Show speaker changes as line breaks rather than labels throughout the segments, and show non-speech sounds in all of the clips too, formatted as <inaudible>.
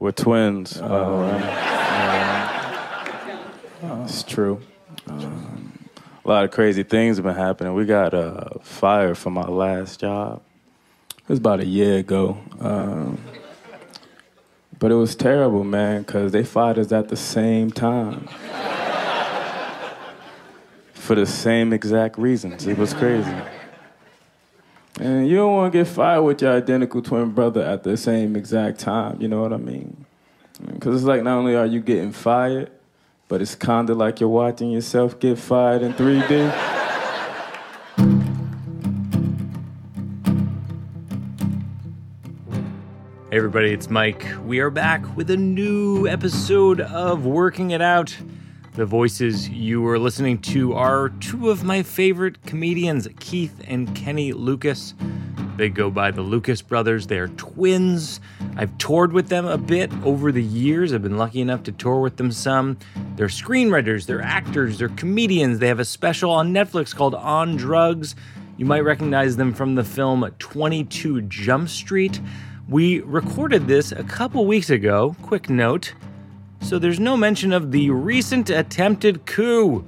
We're twins.
Oh,
Uh, it's true. Um, a lot of crazy things have been happening. We got uh, fired from our last job. It was about a year ago. Um, but it was terrible, man, because they fired us at the same time. For the same exact reasons. It was crazy. And you don't want to get fired with your identical twin brother at the same exact time. You know what I mean? Because it's like not only are you getting fired, but it's kind of like you're watching yourself get fired in 3D. <laughs>
Hey everybody, it's Mike. We are back with a new episode of Working It Out. The voices you were listening to are two of my favorite comedians, Keith and Kenny Lucas. They go by the Lucas brothers. They are twins. I've toured with them a bit over the years. I've been lucky enough to tour with them some. They're screenwriters, they're actors, they're comedians. They have a special on Netflix called On Drugs. You might recognize them from the film 22 Jump Street. We recorded this a couple weeks ago. Quick note. So there's no mention of the recent attempted coup.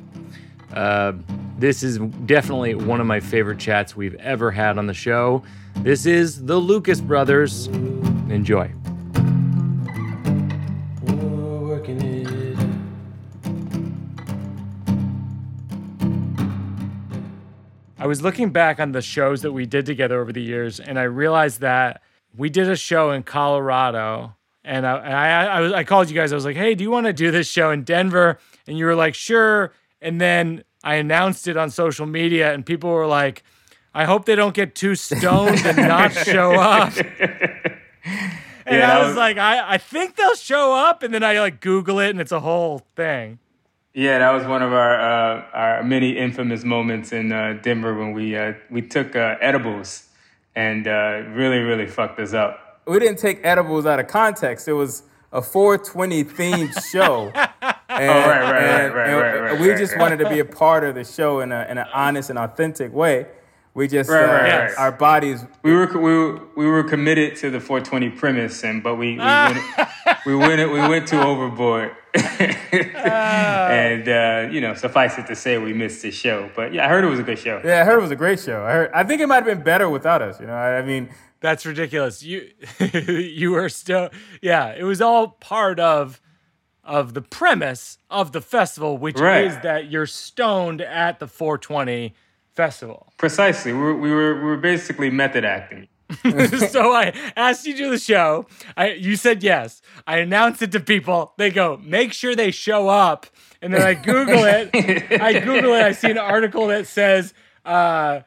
Uh, this is definitely one of my favorite chats we've ever had on the show. This is the Lucas Brothers. Enjoy. I was looking back on the shows that we did together over the years, and I realized that we did a show in Colorado, and I, I, I, was, I called you guys. I was like, "Hey, do you want to do this show in Denver?" And you were like, "Sure." And then I announced it on social media, and people were like, "I hope they don't get too stoned and not <laughs> show up." <laughs> And
Yeah,
I was,
was-
like, I, I think they'll show up, and then I like Google it, and it's a whole thing.
Yeah, that was one of our uh, our many infamous moments in uh, Denver when we uh, we took uh, edibles and uh, really really fucked us up.
We didn't take edibles out of context. It was a 420 themed <laughs> show. And,
Oh, right, right, right,
and-
right,
and
right, right,
we
right,
just
right.
wanted to be a part of the show in, a, in an honest and authentic way. We just,
Right,
uh,
right,
right.
our bodies,
We were we were, we were committed to the 420 premise, and but we we went <laughs> we went we went too overboard. <laughs> and uh, you know, suffice it to say, we missed the show. But yeah, I heard it was a good show.
yeah, I heard it was a great show. I, heard, I think it might have been better without us. You know, I, I mean,
That's ridiculous. You <laughs> you were still yeah, it was all part of of the premise of the festival, which
Right.
is that you're stoned at the 420 festival.
Precisely, we were, we were we were basically method acting. <laughs>
so I asked you to do the show. I you said yes. I announced it to people. They go, make sure they show up. And then I Google it. <laughs> I Google it. I see an article that says uh,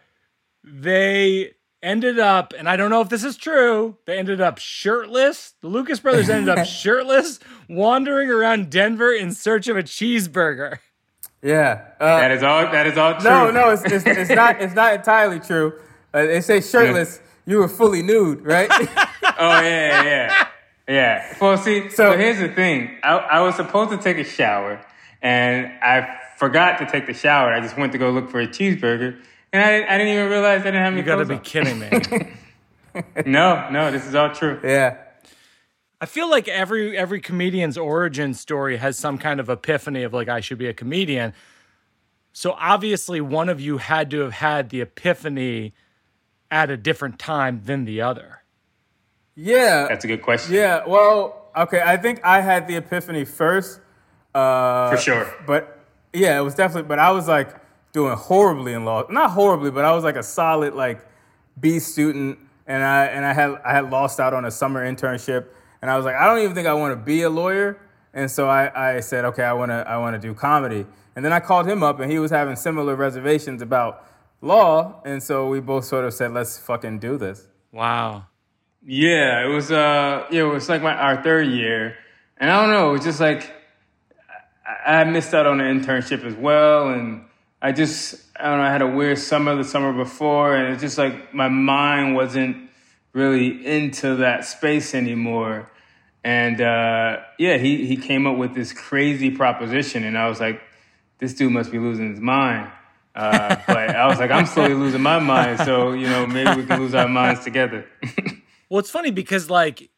they ended up, and I don't know if this is true. They ended up shirtless. The Lucas brothers ended up <laughs> shirtless, wandering around Denver in search of a cheeseburger.
yeah. Uh,
That is all. That is all true.
no, no, it's, it's, it's not. It's not entirely true. Uh, they say shirtless. You were fully nude, right? <laughs>
Oh yeah, yeah, yeah. Well, see,
So-
so, here's the thing. I, I was supposed to take a shower, and I forgot to take the shower. I just went to go look for a cheeseburger, and I, I didn't even realize I didn't have any
You got to be
on.
kidding me. <laughs>
No, no, this is all true.
yeah.
I feel like every every comedian's origin story has some kind of epiphany of like I should be a comedian. So obviously one of you had to have had the epiphany at a different time than the other.
Yeah.
That's a good question.
Yeah, well, okay. I think I had the epiphany first. Uh,
For sure.
But yeah, it was definitely. But I was like doing horribly in law. Not horribly, but I was like a solid like B student, and I and I had I had lost out on a summer internship, and I was like, I don't even think I want to be a lawyer. And so I, I said, okay, I want to I want to do comedy. And then I called him up, and he was having similar reservations about law, and so we both sort of said, let's fucking do this.
Wow.
Yeah, it was. Uh, yeah, it was like my our third year, and I don't know. It was just like I, I missed out on an internship as well, and I just I don't know. I had a weird summer the summer before, and it's just like my mind wasn't really into that space anymore. And uh, yeah, he he came up with this crazy proposition, and I was like, this dude must be losing his mind. Uh, <laughs> but I was like, I'm slowly losing my mind, so you know maybe we can lose our minds together. <laughs>
Well, it's funny because like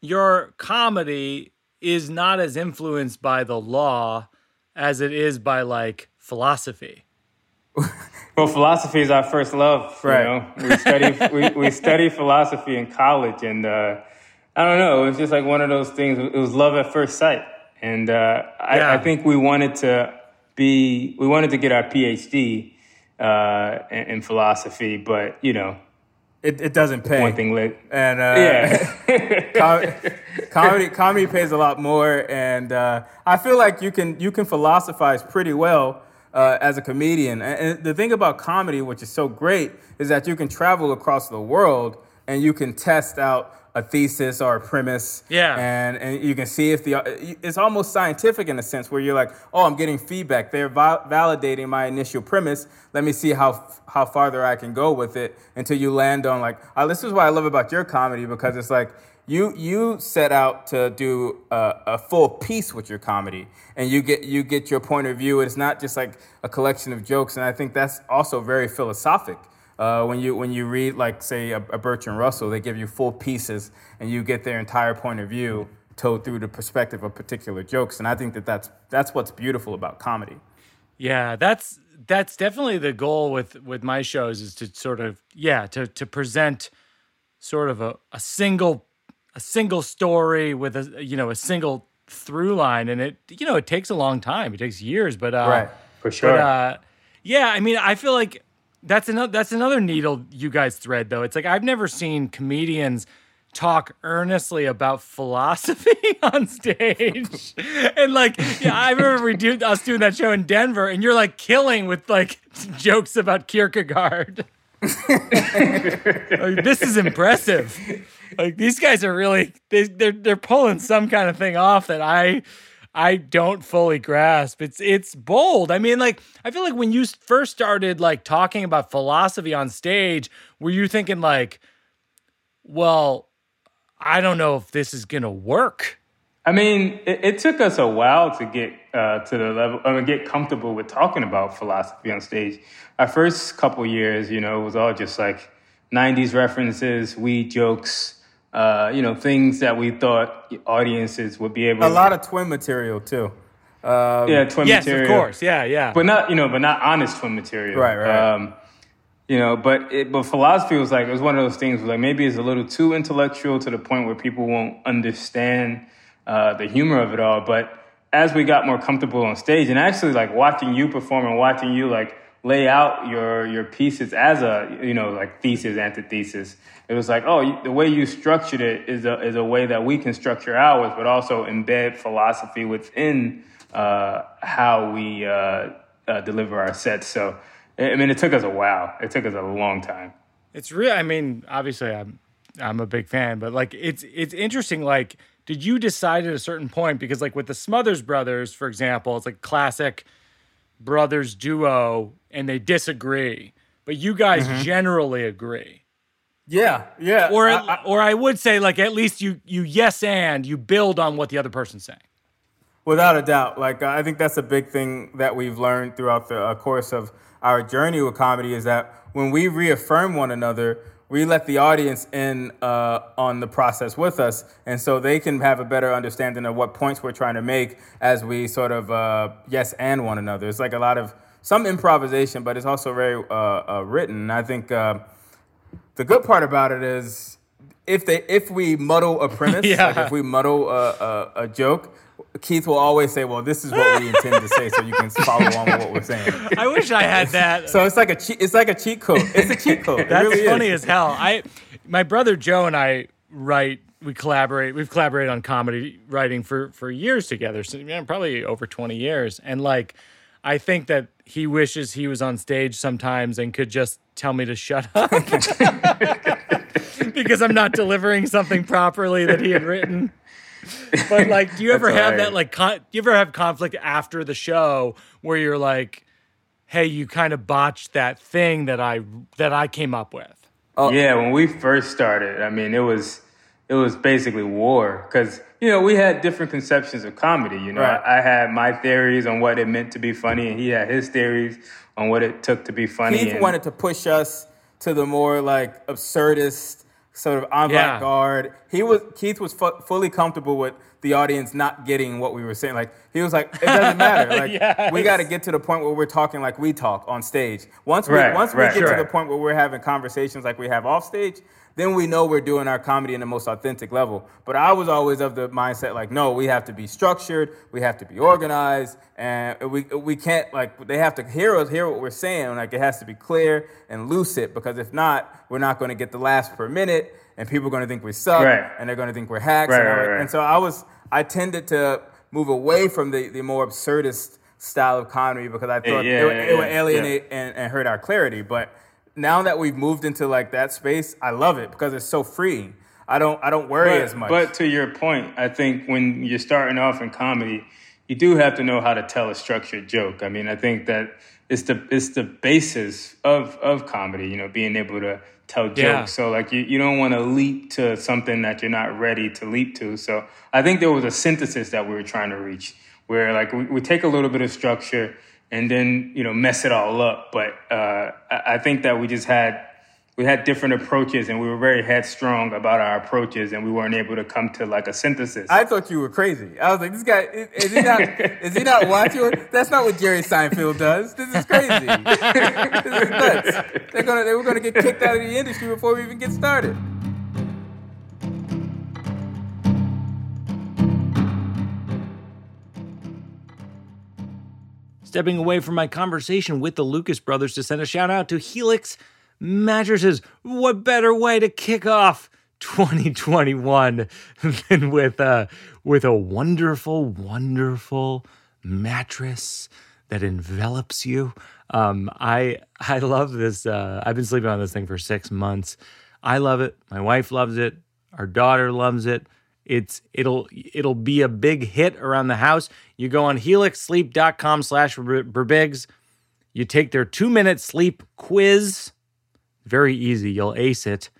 your comedy is not as influenced by the law as it is by like philosophy.
Well, philosophy is our first love.
Right.
You know, we study <laughs> we, we study philosophy in college, and uh, I don't know. It was just like one of those things. It was love at first sight, and uh, I,
Yeah.
I think we wanted to be we wanted to get our PhD uh, in, in philosophy, but you know,
It, it doesn't pay.
one thing lit.
And uh,
Yeah. <laughs>
com- comedy comedy pays a lot more, and uh, I feel like you can you can philosophize pretty well uh, as a comedian. And, and the thing about comedy, which is so great, is that you can travel across the world and you can test out a thesis or a premise.
Yeah.
And and you can see if the it's almost scientific in a sense where you're like, oh, I'm getting feedback. They're va- validating my initial premise. Let me see how how farther I can go with it until you land on like, oh, this is what I love about your comedy because it's like you you set out to do a, a full piece with your comedy and you get you get your point of view. It's not just like a collection of jokes, and I think that's also very philosophic. Uh, when you when you read like say a, a Bertrand Russell, they give you full pieces and you get their entire point of view told through the perspective of particular jokes, and I think that that's that's what's beautiful about comedy.
Yeah, that's that's definitely the goal with with my shows is to sort of yeah to to present sort of a, a single a single story with a you know a single through line and it you know it takes a long time it takes years but uh
Right.
For sure.
but uh yeah i mean i feel like that's another that's another needle you guys thread though. It's like i've never seen comedians talk earnestly about philosophy <laughs> on stage. And like yeah i remember we do us doing that show in denver and you're like killing with like <laughs> jokes about kierkegaard. <laughs> Like, this is impressive. Like these guys are really they, they're they're pulling some kind of thing off that I I don't fully grasp. It's it's bold. I mean, like I feel like when you first started like talking about philosophy on stage, were you thinking like, well, I don't know if this is gonna work.
I mean, it, it took us a while to get uh, to the level, I mean, get comfortable with talking about philosophy on stage. Our first couple years, you know, it was all just like '90s references, weed jokes, uh, you know, things that we thought audiences would be able.
To A lot of twin material too. Um,
yeah, twin
yes,
material.
Yes, of course. Yeah, yeah.
but not you know, but not honest twin material.
Right, right.
Um, you know, but it, but philosophy was like it was one of those things where like maybe it's a little too intellectual to the point where people won't understand uh, the humor of it all. But as we got more comfortable on stage, and actually like watching you perform and watching you like lay out your your pieces as a you know like thesis antithesis, it was like oh the way you structured it is a is a way that we can structure ours, but also embed philosophy within uh, how we uh, uh, deliver our sets. So. I mean, it took us a while. It took us a long time.
It's real. I mean, obviously, I'm I'm a big fan, but like, it's it's interesting. Like, did you decide at a certain point because, like, with the Smothers Brothers, for example, it's like classic brothers duo, and they disagree, but you guys generally agree.
yeah, yeah.
Or
I- I-
or I would say, like, at least you you yes and you build on what the other person's saying.
Without a doubt, like I think that's a big thing that we've learned throughout the uh, course of our journey with comedy is that when we reaffirm one another, we let the audience in uh, on the process with us, and so they can have a better understanding of what points we're trying to make as we sort of uh, yes and one another. It's like a lot of some improvisation, but it's also very uh, uh, written. I think uh, the good part about it is if they if we muddle a premise, <laughs>
Yeah.
like if we muddle a, a, a joke, Keith will always say, "Well, this is what we intend to say," so you can <laughs> follow on with what we're saying.
I wish I had that. <laughs>
So it's like a cheat. It's like a cheat code. It's a cheat code. It
That's
really is.
funny as hell. I, my brother Joe and I write. We collaborate. We've collaborated on comedy writing for for years together. So yeah, probably over twenty years. And like, I think that he wishes he was on stage sometimes and could just tell me to shut up <laughs> because I'm not delivering something properly that he had written. <laughs> But like, do you ever have that like? Con- do you ever have conflict after the show where you're like, "Hey, you kind of botched that thing that I that I came up with."
Oh Yeah, when we first started, I mean, it was it was basically war because you know we had different conceptions of comedy. You know,
Right.
I, I had my theories on what it meant to be funny, and he had his theories on what it took to be funny.
He
and-
wanted to push us to the more like absurdist sort of avant-garde. He was Keith was fu- fully comfortable with the audience not getting what we were saying. Like he was like, it doesn't matter. <laughs> Like
Yes.
we got to get to the point where we're talking like we talk on stage. Once we
Right,
once we
right,
get to the point where we're having conversations like we have off stage, then we know we're doing our comedy in the most authentic level. But I was always of the mindset like, no, we have to be structured, we have to be organized, and we we can't like they have to hear us hear what we're saying. Like it has to be clear and lucid because if not, we're not going to get the laughs per minute, and people are going to think we suck,
Right.
and they're going to think we're hacks.
Right,
and,
right, right.
and so I was I tended to move away from the, the more absurdist style of comedy because I thought
yeah,
it, would-
yeah,
it would
yeah,
alienate and, and hurt our clarity. But now that we've moved into like that space, I love it because it's so free. I don't I don't worry
but,
as much.
But to your point, I think when you're starting off in comedy, you do have to know how to tell a structured joke. I mean, I think that it's the it's the basis of of comedy. You know, being able to tell jokes.
Yeah.
So like you, you don't want to leap to something that you're not ready to leap to. So I think there was a synthesis that we were trying to reach, where like we, we take a little bit of structure and then you know mess it all up. But uh, I, think that we just had we had different approaches and we were very headstrong about our approaches and we weren't able to come to like a synthesis.
I thought you were crazy. I was like, this guy is, is he not is he not watching? That's not what Jerry Seinfeld does. This is crazy. this is nuts. They're gonna they were gonna get kicked out of the industry before we even get started.
Stepping away from my conversation with the Lucas brothers to send a shout out to Helix Mattresses. What better way to kick off <laughs> 2021 than with a, with a wonderful, wonderful mattress that envelops you? Um, I I love this. Uh, I've been sleeping on this thing for six months. I love it. My wife loves it. Our daughter loves it. It's it'll it'll be a big hit around the house. You go on helixsleep.com slash birbigs. You take their two minute sleep quiz. Very easy. You'll ace it.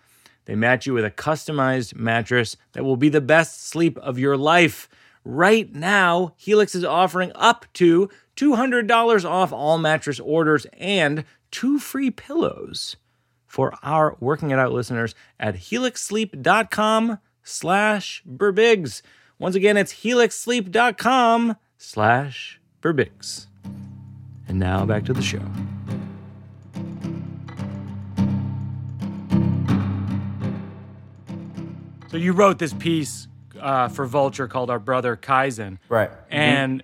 They match you with a customized mattress that will be the best sleep of your life. Right now, Helix is offering up to $200 off all mattress orders and two free pillows for our working it out listeners at helixsleep.com slash birbigs. Once again, it's helixsleep.com slash birbigs. And now back to the show. So you wrote this piece uh, for Vulture called "Our Brother Kaizen,"
Right.
and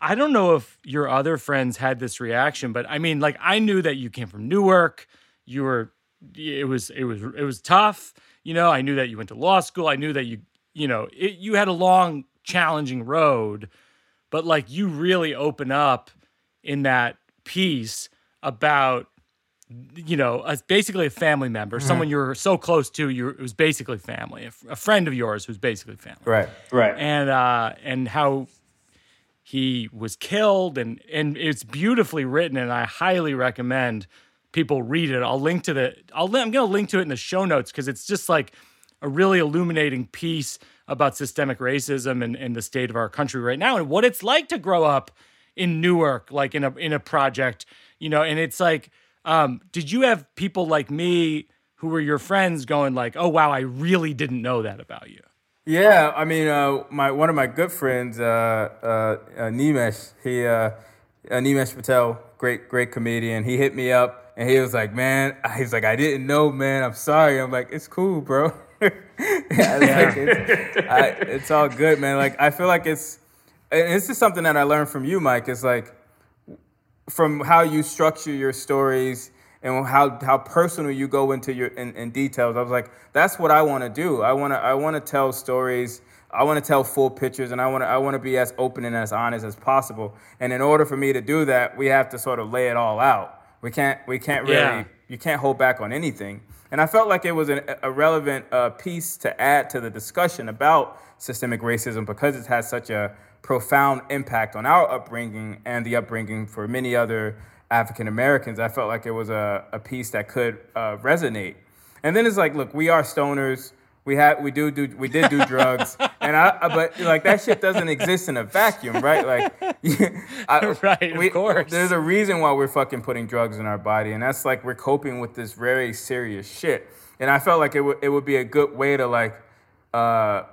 I don't know if your other friends had this reaction, but I mean, like, I knew that you came from Newark. You were, it was, it was, it was tough. You know, I knew that you went to law school. I knew that you, you know, it, you had a long, challenging road, but like, you really open up in that piece about you know, as basically a family member, someone you're so close to, you it was basically family, a, f- a friend of yours who's basically family,
Right.
right.
and uh, and how he was killed, and and it's beautifully written, and I highly recommend people read it. I'll link to the, I'll I'm gonna link to it in the show notes because it's just like a really illuminating piece about systemic racism and, the state of our country right now, and what it's like to grow up in Newark, like in a in a project, you know, and it's like um, did you have people like me who were your friends going like, "Oh wow, I really didn't know that about you"?
Yeah, I mean, uh, my one of my good friends, uh, uh, uh, Nimesh, he, uh, uh, Nimesh Patel, great, great comedian. He hit me up and he was like, "Man," <laughs> he's like, "I didn't know, man. I'm sorry." I'm like, "It's cool, bro. <laughs> yeah, it's, like, it's, I, it's all good, man. Like, I feel like it's, and this is something that I learned from you, Mike. It's like from how you structure your stories and how how personal you go into your in, in details. I was like, that's what I want to do. I want to I want to tell stories. I want to tell full pictures, and I want to I want to be as open and as honest as possible. And in order for me to do that, we have to sort of lay it all out. We can't we can't really
Yeah.
you can't hold back on anything. And I felt like it was an, a relevant uh, piece to add to the discussion about systemic racism because it has such a profound impact on our upbringing and the upbringing for many other African Americans. I felt like it was a, a piece that could uh, resonate. And then it's like, look, we are stoners. We had, we do do, we did do <laughs> drugs, and I, I- but like that shit doesn't exist in a vacuum, right? Like, <laughs> I, <laughs>
Right, of course.
There's a reason why we're fucking putting drugs in our body, and that's like we're coping with this very serious shit. and I felt like it would it would be a good way to like uh,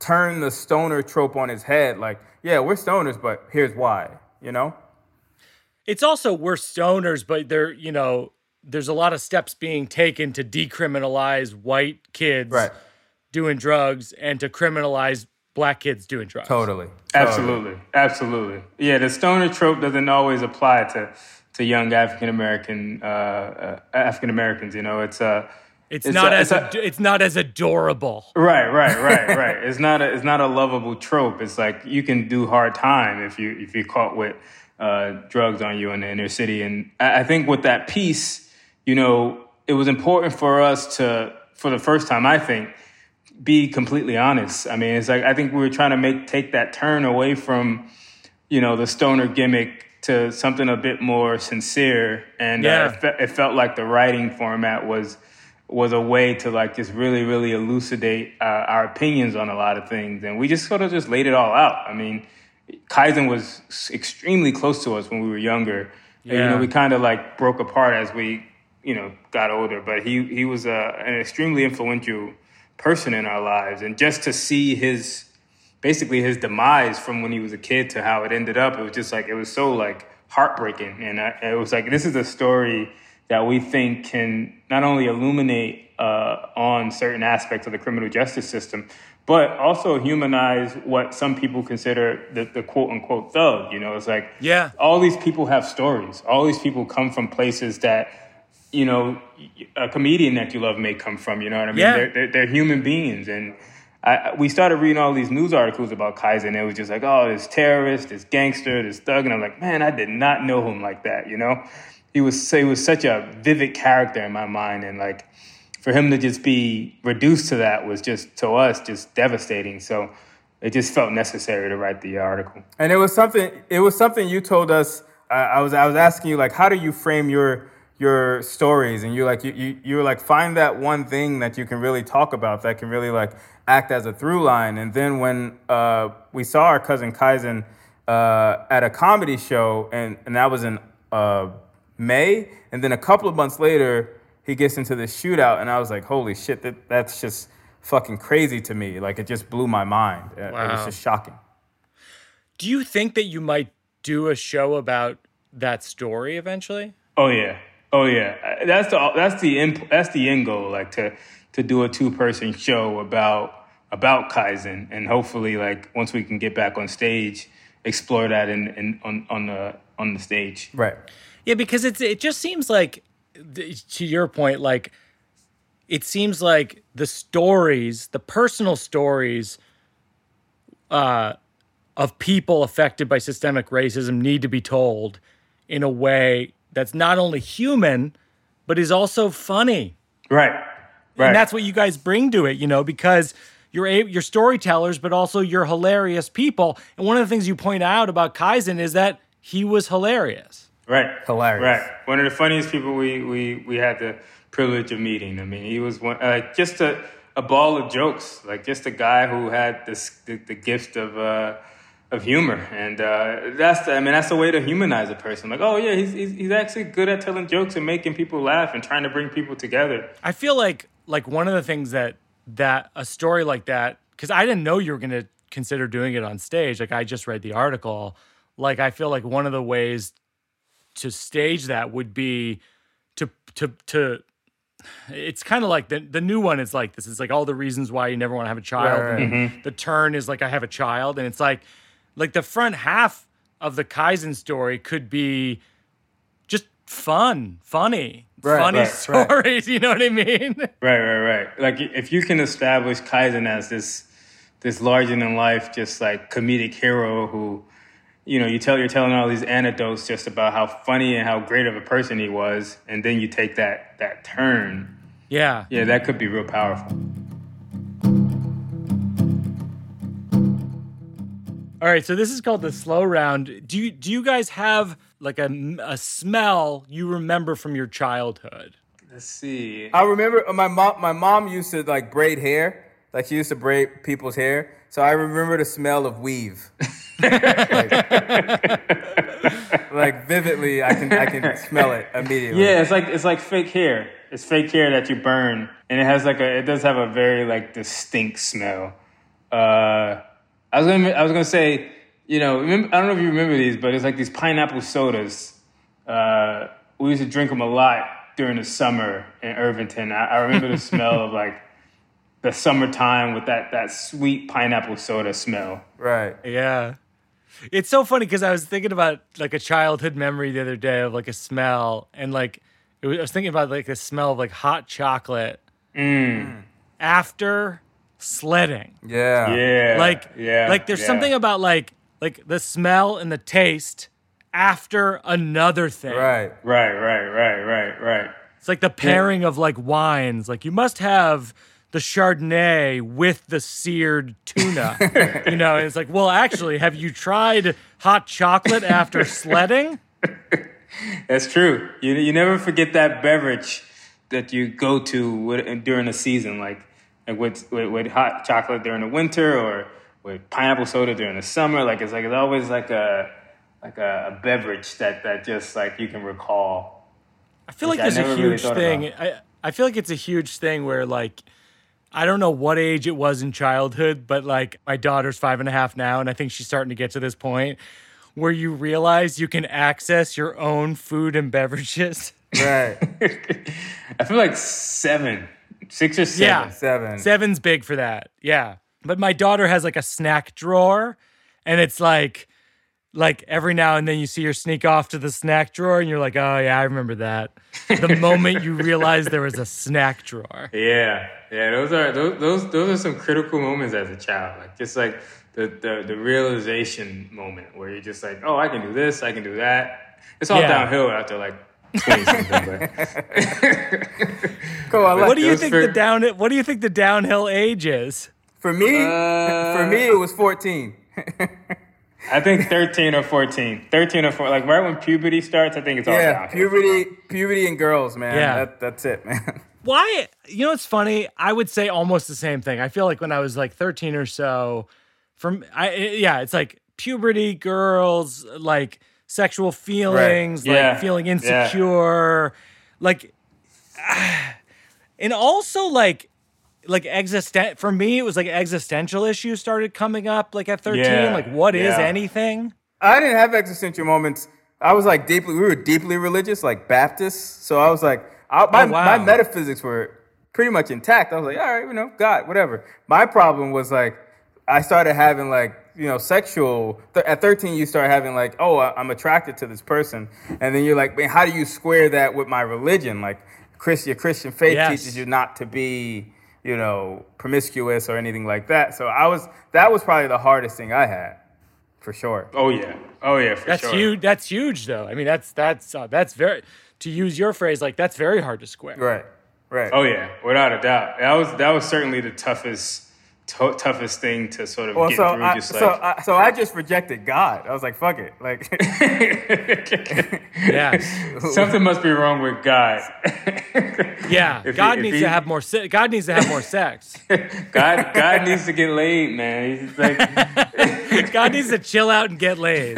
turn the stoner trope on his head. Like, yeah, we're stoners, but here's why. You know?
It's also we're stoners, but they're you know, there's a lot of steps being taken to decriminalize white kids
Right.
doing drugs and to criminalize black kids doing drugs.
Totally.
Absolutely, absolutely. Yeah, the stoner trope doesn't always apply to to young African American uh, uh, African Americans. You know, it's uh,
It's,
It's
not
a-
as
it's
ad- it's not as adorable.
right, right, right, right. It's not a it's not a lovable trope. It's like you can do hard time if you if you're caught with uh, drugs on you in the inner city. And I, I think with that piece, you know, it was important for us to, for the first time, I think, be completely honest. I mean, it's like I think we were trying to make take that turn away from, you know, the stoner gimmick to something a bit more sincere, and
Yeah.
uh, it, fe- it felt like the writing format was was a way to like just really, really elucidate uh, our opinions on a lot of things, and we just sort of just laid it all out. I mean, Kaizen was extremely close to us when we were younger. And, you know, we kind of like broke apart as we, you know, got older. But he he was a, an extremely influential person in our lives, and just to see his basically his demise from when he was a kid to how it ended up, it was just like it was so like heartbreaking, and I, it was like this is a story that we think can not only illuminate uh, on certain aspects of the criminal justice system, but also humanize what some people consider the, the quote unquote thug. You know, it's like
Yeah.
all these people have stories. All these people come from places that, you know, a comedian that you love may come from. You know what I mean?
Yeah.
They're, they're, they're human beings. And I, we started reading all these news articles about Kaizen. It was just like, oh, this terrorist, this gangster, this thug. And I'm like, man, I did not know him like that, you know? He was, he was such a vivid character in my mind. And like, for him to just be reduced to that was just, to us, just devastating. So it just felt necessary to write the article.
And it was something. It was something you told us. Uh, I was. I was asking you like, how do you frame your your stories? And you're like, you, you you like, find that one thing that you can really talk about that can really like act as a through line. And then when uh, we saw our cousin Kaizen uh, at a comedy show, and and that was in uh, May, and then a couple of months later, he gets into this shootout, and I was like, holy shit, that that's just fucking crazy to me. Like it just blew my mind. It- It was just shocking.
Do you think that you might do a show about that story eventually?
Oh yeah, oh yeah. That's the that's the end, that's the end goal. Like to to do a two person show about about Kaizen, and hopefully, like once we can get back on stage, explore that in, in on on the on the stage.
Right.
Yeah, because it's it just seems like to your point, like it seems like the stories, the personal stories uh, of people affected by systemic racism need to be told in a way that's not only human, but is also funny.
Right, right.
And that's what you guys bring to it, you know, because you're a, you're storytellers, but also you're hilarious people. And one of the things you point out about Kaizen is that he was hilarious.
Right.
Hilarious.
Right. One of the funniest people we, we, we had the privilege of meeting. I mean, he was one, uh, just a, a ball of jokes, like just a guy who had this, the, the gift of, uh, of humor. And uh, that's, the, I mean, that's the way to humanize a person. Like, oh, yeah, he's, he's, he's actually good at telling jokes and making people laugh and trying to bring people together.
I feel like like one of the things that that a story like that because I didn't know you were going to consider doing it on stage. Like I just read the article. Like I feel like one of the ways to stage that would be to to to. It's kind of like the the new one is like this. It's like all the reasons why you never want to have a child.
Right, right.
and The turn is like I have a child, and it's like like the front half of the Kaizen story could be just fun, funny,
Right,
funny
right, right.
stories. <laughs> You know what I mean?
Right, right, right. Like if you can establish Kaizen as this this larger than life, just like comedic hero who, you know, you tell you're telling all these anecdotes just about how funny and how great of a person he was, and then you take that that turn.
Yeah.
Yeah, that could be real powerful.
All right, so this is called the slow round. Do you do you guys have like a, a smell you remember from your childhood?
Let's see.
I remember uh, my mom. My mom used to like braid hair. Like she used to braid people's hair. So I remember the smell of weave. Like- <laughs> like vividly, I can I can smell it immediately.
Yeah, it's like it's like fake hair. It's fake hair that you burn, and it has like a it does have a very like distinct smell. Uh, I was gonna I was gonna say, you know, remember, I don't know if you remember these, but it's like these pineapple sodas. Uh, we used to drink them a lot during the summer in Irvington. I, I remember the smell of like the summertime with that that sweet pineapple soda smell.
Right.
Yeah. It's so funny because I was thinking about like a childhood memory the other day of like a smell and like it was, I was thinking about like the smell of like hot chocolate after sledding.
Yeah.
Yeah,
Like
yeah,
like there's
yeah.
something about like like the smell and the taste after another thing.
Right.
Right, right, right, right, right.
It's like the pairing of like wines. Like you must have the Chardonnay with the seared tuna. <laughs> you know, it's like, well, actually, have you tried hot chocolate after sledding? <laughs>
That's true. You you never forget that beverage that you go to during a season, like like with, with with hot chocolate during the winter or with pineapple soda during the summer. Like it's like it's always like a like a, a beverage that that just like you can recall.
I feel like
Which
there's a
never really
huge thing.
about.
I, I feel like it's a huge thing where like I don't know what age it was in childhood, but like my daughter's five and a half now, and I think she's starting to get to this point where you realize you can access your own food and beverages.
Right. <laughs>
I feel like seven, six or seven.
Yeah.
Seven.
Seven's big for that. Yeah. But my daughter has like a snack drawer and it's like like every now and then you see her sneak off to the snack drawer and you're like, "Oh yeah, I remember that." The <laughs> moment you realize there was a snack drawer.
Yeah, yeah, those are those those those are some critical moments as a child. Like just like the the, the realization moment where you're just like, oh, I can do this, I can do that. It's all
Yeah.
downhill after like twenty something. But <laughs>
Cool. I like
What do you think
for-
the down what do you think the downhill age is?
For me,
Uh,
for me, it was 14.
I think thirteen or fourteen. Thirteen or four, like right when puberty starts. I think it's all
Yeah,
downhill.
puberty, puberty and girls, man.
Yeah.
That, that's it, man. <laughs>
Why? You know, it's funny. I would say almost the same thing. I feel like when I was like 13 or so, from I yeah, it's like puberty, girls, like sexual feelings, like
Yeah.
feeling
Yeah.
insecure, like, <sighs> and also like. Like existen for me, it was like existential issues started coming up like at 13.
Yeah,
Like, what is
yeah.
anything?
I didn't have existential moments. I was like deeply, we were deeply religious, like Baptists. So I was like, I, oh, my,
Oh, wow.
my metaphysics were pretty much intact. I was like, all right, you know, God, whatever. My problem was like, I started having like, you know, sexual. Th- at 13, you start having like, oh, I- I'm attracted to this person. And then you're like, man, how do you square that with my religion? Like, Chris, your Christian faith
Yes.
teaches you not to be, you know, promiscuous or anything like that. So I was, that was probably the hardest thing I had, for sure.
Oh yeah, oh yeah, for
That's
sure.
huge. That's huge, though. I mean, that's that's uh, that's very to use your phrase, like that's very hard to square.
Right, right.
Oh yeah, without a doubt. That was that was certainly the toughest to- toughest thing to sort of
Well,
get
so
through.
I,
just
so
like
I, so I just rejected God. I was like, fuck it. Like, <laughs>
Yes. <laughs>
something must be wrong with God. <laughs>
Yeah,
If
God
he-
needs
he-
to have more. Se- God needs to have more sex.
God God needs to get laid, man. He's like
God needs to chill out and get laid.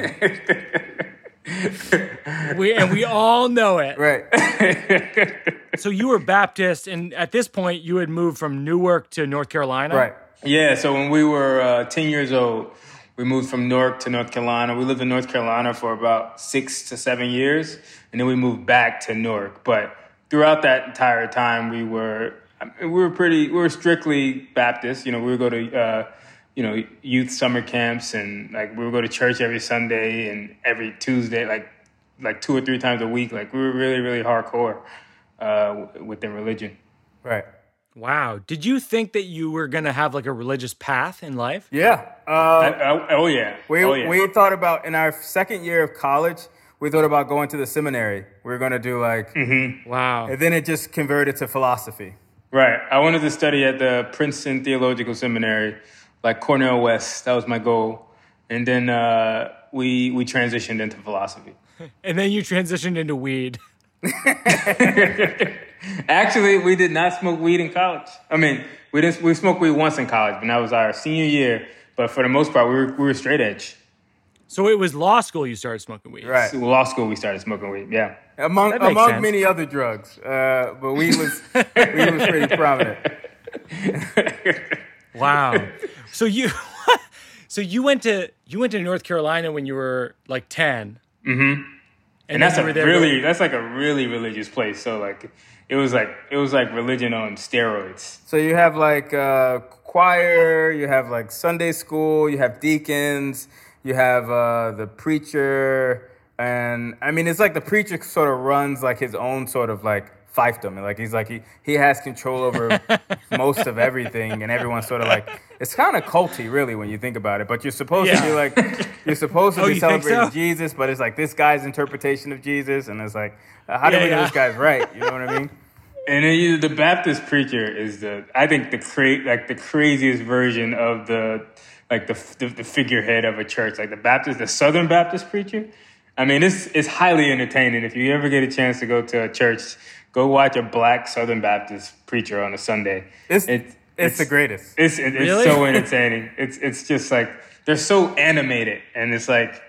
we and we all know it.
right,
So you were Baptist, and at this point, you had moved from Newark to North Carolina.
right.
Yeah, so when we were uh, 10 years old, we moved from Newark to North Carolina. We lived in North Carolina for about six to seven years, and then we moved back to Newark. But throughout that entire time, we were we were pretty we were strictly Baptist. You know, we would go to uh, you know youth summer camps, and like we would go to church every Sunday and every Tuesday, like like two or three times a week. Like we were really really hardcore uh, within religion.
Right.
Wow. Did you think that you were gonna have like a religious path in life?
Yeah. Uh,
Uh, oh yeah,
we
oh yeah.
we thought about in our second year of college. We thought about going to the seminary. We were gonna do like,
Mm-hmm.
Wow.
and then it just converted to philosophy.
Right. I wanted to study at the Princeton Theological Seminary, like Cornel West. That was my goal. And then uh, we we transitioned into philosophy. <laughs>
And then you transitioned into weed. <laughs> <laughs> <laughs>
Actually, we did not smoke weed in college. I mean, we didn't. We smoked weed once in college, but that was our senior year. But for the most part, we were we were straight edge.
So it was law school you started smoking weed.
Right.
Law school, we started smoking weed. Yeah.
Among among
sense.
many other drugs, uh, but weed was <laughs> weed was pretty prominent. <laughs>
Wow. so you so you went to you went to North Carolina when you were like 10. Mm-hmm.
And that's a
you were
really that's like a really religious place. So like it was like it was like religion on steroids.
So you have like uh, choir, you have like Sunday school, you have deacons, you have uh, the preacher, and I mean it's like the preacher sort of runs like his own sort of like fiefdom, and like he's like he he has control over <laughs> most of everything, and everyone's sort of like it's kind of culty really when you think about it. But you're supposed to be like you're supposed to <laughs>
Oh,
be celebrating
so?
Jesus, but it's like this guy's interpretation of Jesus, and it's like uh, how do
Yeah,
we know
yeah.
this guy's right? You know what I mean? <laughs>
And then you, the Baptist preacher is the I think the cra- like the craziest version of the like the, the the figurehead of a church, like the Baptist, the Southern Baptist preacher. I mean, it's it's highly entertaining. If you ever get a chance to go to a church, go watch a black Southern Baptist preacher on a Sunday.
It's
It-
it's, the greatest.
It's it- it's
Really?
so entertaining. it's it's just like they're so animated, and it's like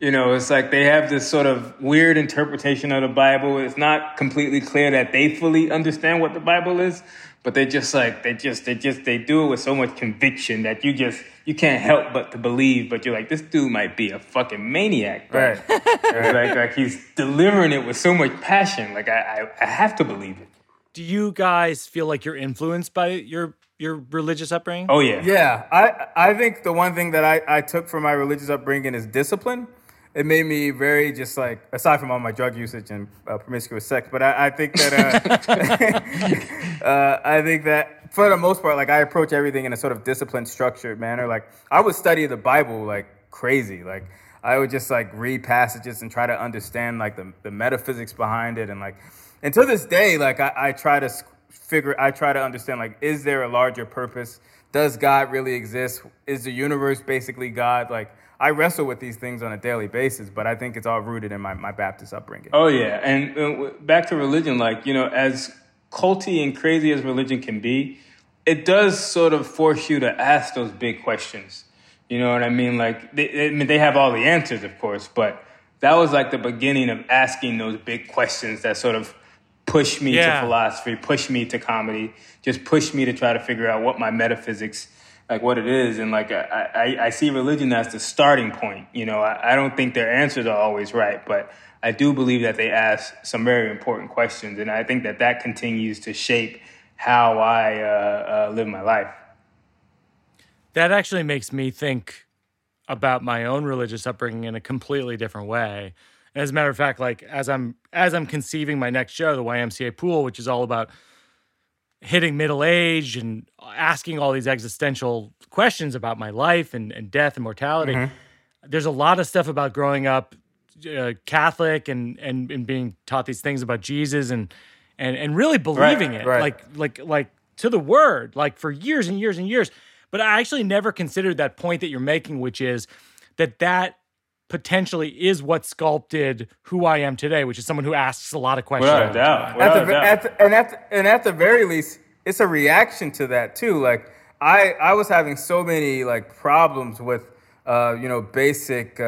you know, it's like they have this sort of weird interpretation of the Bible. It's not completely clear that they fully understand what the Bible is, but they just like they just they just they do it with so much conviction that you just you can't help but to believe. But you're like, this dude might be a fucking maniac, bro.
Right. <laughs>
It's like like he's delivering it with so much passion. Like I I, I have to believe it.
Do you guys feel like you're influenced by your your religious upbringing?
Oh yeah,
Yeah, I I think the one thing that I, I took from my religious upbringing is discipline. It made me very just like aside from all my drug usage and uh, promiscuous sex, but I, I think that uh, <laughs> uh, I think that for the most part, like I approach everything in a sort of disciplined, structured manner. Like I would study the Bible like crazy. Like I would just like read passages and try to understand like the, the metaphysics behind it, and like and to this day, like I, I try to figure, I try to understand like is there a larger purpose? Does God really exist? Is the universe basically God? Like I wrestle with these things on a daily basis, but I think it's all rooted in my, my Baptist upbringing.
Oh yeah, and uh, back to religion, like you know, as culty and crazy as religion can be, it does sort of force you to ask those big questions. You know what I mean? Like, they, I mean, they have all the answers, of course, but that was like the beginning of asking those big questions that sort of pushed me
Yeah.
to philosophy, pushed me to comedy, just pushed me to try to figure out what my metaphysics, like what it is, and like I, I, I see religion as the starting point. You know, I, I don't think their answers are always right, but I do believe that they ask some very important questions, and I think that that continues to shape how I uh, uh, live my life.
That actually makes me think about my own religious upbringing in a completely different way. As a matter of fact, like as I'm as I'm conceiving my next show, the YMCA Pool, which is all about hitting middle age and asking all these existential questions about my life and, and death and mortality. There's a lot of stuff about growing up uh, Catholic and, and and being taught these things about Jesus and and and really believing it,
right.
like like like to the word, like for years and years and years. But I actually never considered that point that you're making, which is that that potentially is what sculpted who I am today, which is someone who asks a lot of questions.
Without a doubt. Without
at
a
the,
doubt.
at the, and at the, and at the very least, it's a reaction to that too. Like I I was having so many like problems with uh, you know basic uh,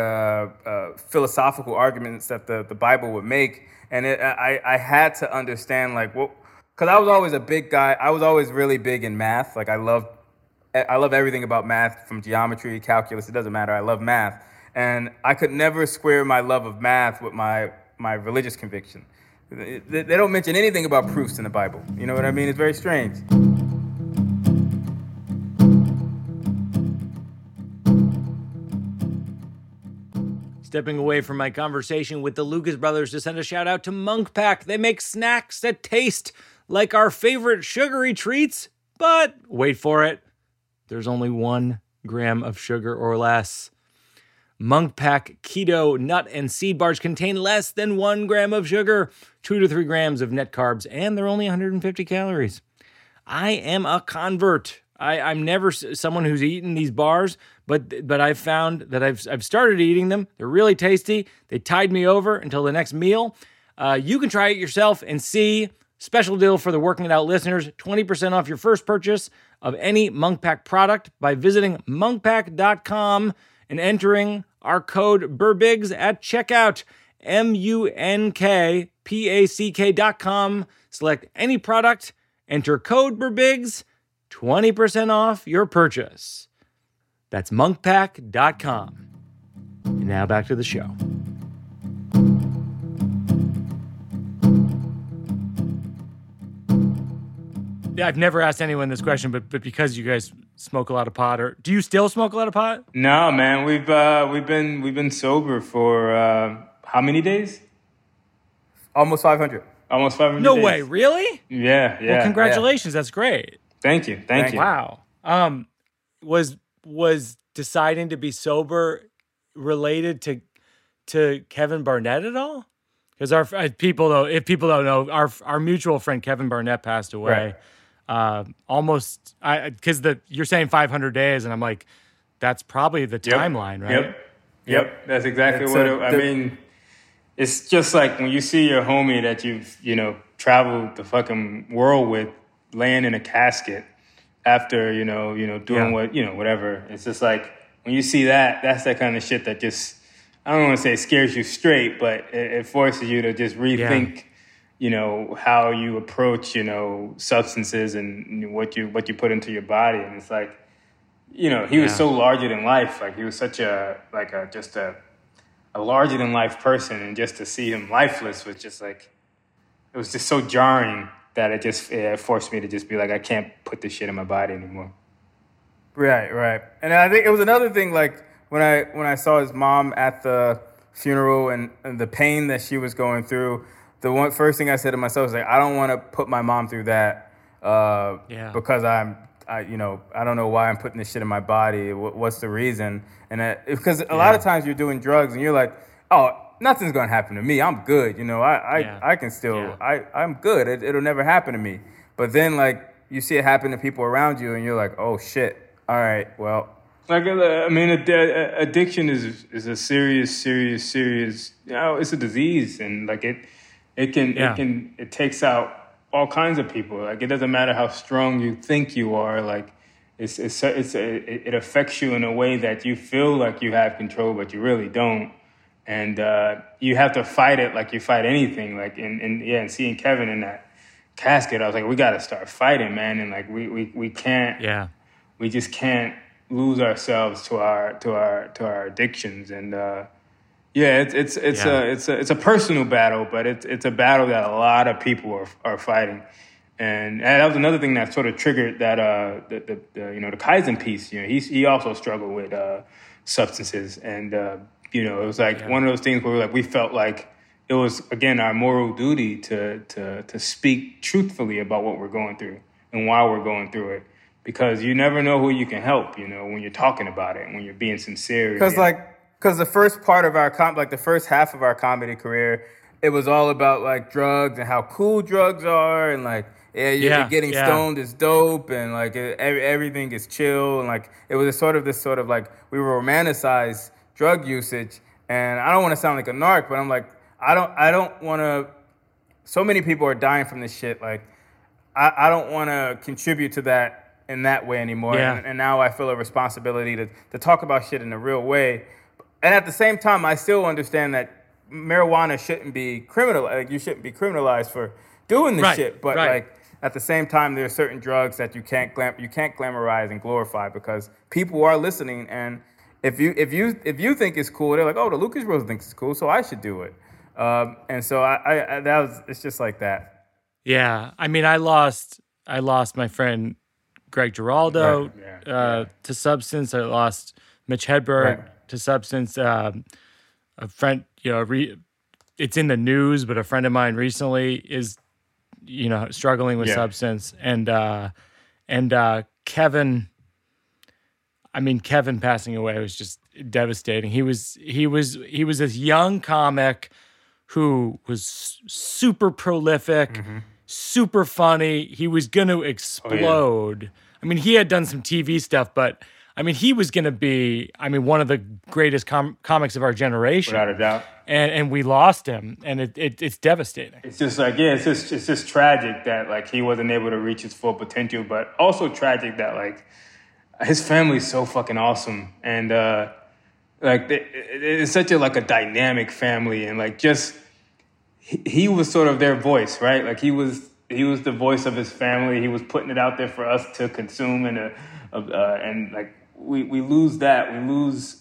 uh, philosophical arguments that the, the Bible would make, and it, I I had to understand like what because I was always a big guy. I was always really big in math. Like I love I love everything about math from geometry, calculus, it doesn't matter. I love math. And I could never square my love of math with my, my religious conviction. They, don't mention anything about proofs in the Bible. You know what I mean? It's very strange.
Stepping away from my conversation with the Lucas brothers to send a shout out to Munk Pack. They make snacks that taste like our favorite sugary treats, but wait for it, there's only one gram of sugar or less. Munk Pack keto nut and seed bars contain less than one gram of sugar, two to three grams of net carbs, and they're only 150 calories. I am a convert. I, I'm never someone who's eaten these bars, but but I've found that I've I've started eating them. They're really tasty. They tide me over until the next meal. Uh, you can try it yourself and see. Special deal for the Working It Out listeners: 20% off your first purchase of any Munk Pack product by visiting munkpack.com and entering our code Birbigs at checkout. M U N K P A C K dot com. Select any product, enter code Birbigs, 20% off your purchase. That's munkpack.com. And now back to the show. I've never asked anyone this question, but but because you guys smoke a lot of pot, or do you still smoke a lot of pot?
No, man, we've uh, we've been we've been sober for uh, how many days?
Almost 500.
Almost five hundred.
No
days.
way, really?
Yeah, yeah.
Well, congratulations, that's great.
Thank you, thank,
Thank
you.
Wow. Um, was was deciding to be sober related to to Kevin Barnett at all? Because our uh, people though, if people don't know, our our mutual friend Kevin Barnett passed away.
Right.
Uh, almost, I because the you're saying 500 days, and I'm like, that's probably the
Yep.
timeline, right?
Yep. Yep. That's exactly
It's
what
a-
it, I
the-
mean. It's just like when you see your homie that you've you know traveled the fucking world with laying in a casket after you know you know doing
Yeah.
what you know whatever. It's just like when you see that, that's that kind of shit that just I don't want to say scares you straight, but it, it forces you to just rethink. You know how you approach, you know, substances and what you what you put into your body, and it's like, you know, he was
Yeah.
so larger than life. Like he was such a like a just a a larger than life person, and just to see him lifeless was just like it was just so jarring that it just it forced me to just be like, I can't put this shit in my body anymore.
Right, right. And I think it was another thing like when I when I saw his mom at the funeral and, and the pain that she was going through, the one first thing I said to myself is like, I don't want to put my mom through that. Uh,
Yeah.
because I'm I you know, I don't know why I'm putting this shit in my body. What, what's the reason? And that, because a lot of times you're doing drugs and you're like, "Oh, nothing's going to happen to me. I'm good." You know, I I,
Yeah.
I can still
Yeah.
I I'm good. It, it'll never happen to me. But then like you see it happen to people around you and you're like, "Oh shit." All right. Well,
Like uh, I mean, addiction is is a serious, serious, serious. You know, it's a disease, and like it, it can,
Yeah.
it can, it takes out all kinds of people. Like it doesn't matter how strong you think you are. Like it's it's it's it, it affects you in a way that you feel like you have control, but you really don't. And uh, you have to fight it like you fight anything. Like and, in yeah, and seeing Kevin in that casket, I was like, we got to start fighting, man. And like we we we can't
Yeah.
we just can't lose ourselves to our to our to our addictions and uh yeah it's it's it's
Yeah.
a it's a it's a personal battle but it's it's a battle that a lot of people are are fighting. And, and that was another thing that sort of triggered that uh the, the, the you know the Kaizen piece you know he's he also struggled with uh substances. And uh you know it was like one of those things where like we felt like it was again our moral duty to to to speak truthfully about what we're going through and why we're going through it. Because you never know who you can help you know when you're talking about it when you're being sincere.
Because
Yeah.
like, because the first part of our com, like the first half of our comedy career, it was all about like drugs and how cool drugs are, and like yeah, you're,
Yeah,
getting
yeah.
stoned is dope, and like it, every, everything is chill, and like it was a sort of this sort of like we romanticize drug usage, and I don't want to sound like a narc, but I'm like I don't I don't want to. So many people are dying from this shit, like. I, I don't want to contribute to that in that way anymore.
Yeah.
And, and now I feel a responsibility to, to talk about shit in a real way. And at the same time, I still understand that marijuana shouldn't be criminal. Like you shouldn't be criminalized for doing this
Right,
shit. But
right.
like at the same time, there are certain drugs that you can't glam- you can't glamorize and glorify because people are listening. And if you if you if you think it's cool, they're like, oh, the Lucas Bros thinks it's cool, so I should do it. Um, and so I, I, I that was it's just like that.
Yeah, I mean, I lost, I lost my friend Greg Giraldo
Right, yeah,
uh, to substance. I lost Mitch Hedberg
Right.
To substance. Um, a friend, you know, re, it's in the news, but a friend of mine recently is, you know, struggling with
Yeah.
substance, and uh, and uh, Kevin. I mean, Kevin passing away was just devastating. He was he was he was this young comic who was super prolific,
Mm-hmm.
super funny. He was going
Oh,
to explode. I mean, he had done some TV stuff, but I mean, he was going to be, I mean, one of the greatest com- comics of our generation.
without a doubt
And, and we lost him, and it, it, it's devastating.
it's just like yeah it's just it's just tragic that like he wasn't able to reach his full potential but also tragic that like his family's so fucking awesome and uh like it, it's such a like a dynamic family, and like just he, he was sort of their voice, right? Like he was he was the voice of his family. He was putting it out there for us to consume, and uh, uh, and like we we lose that, we lose.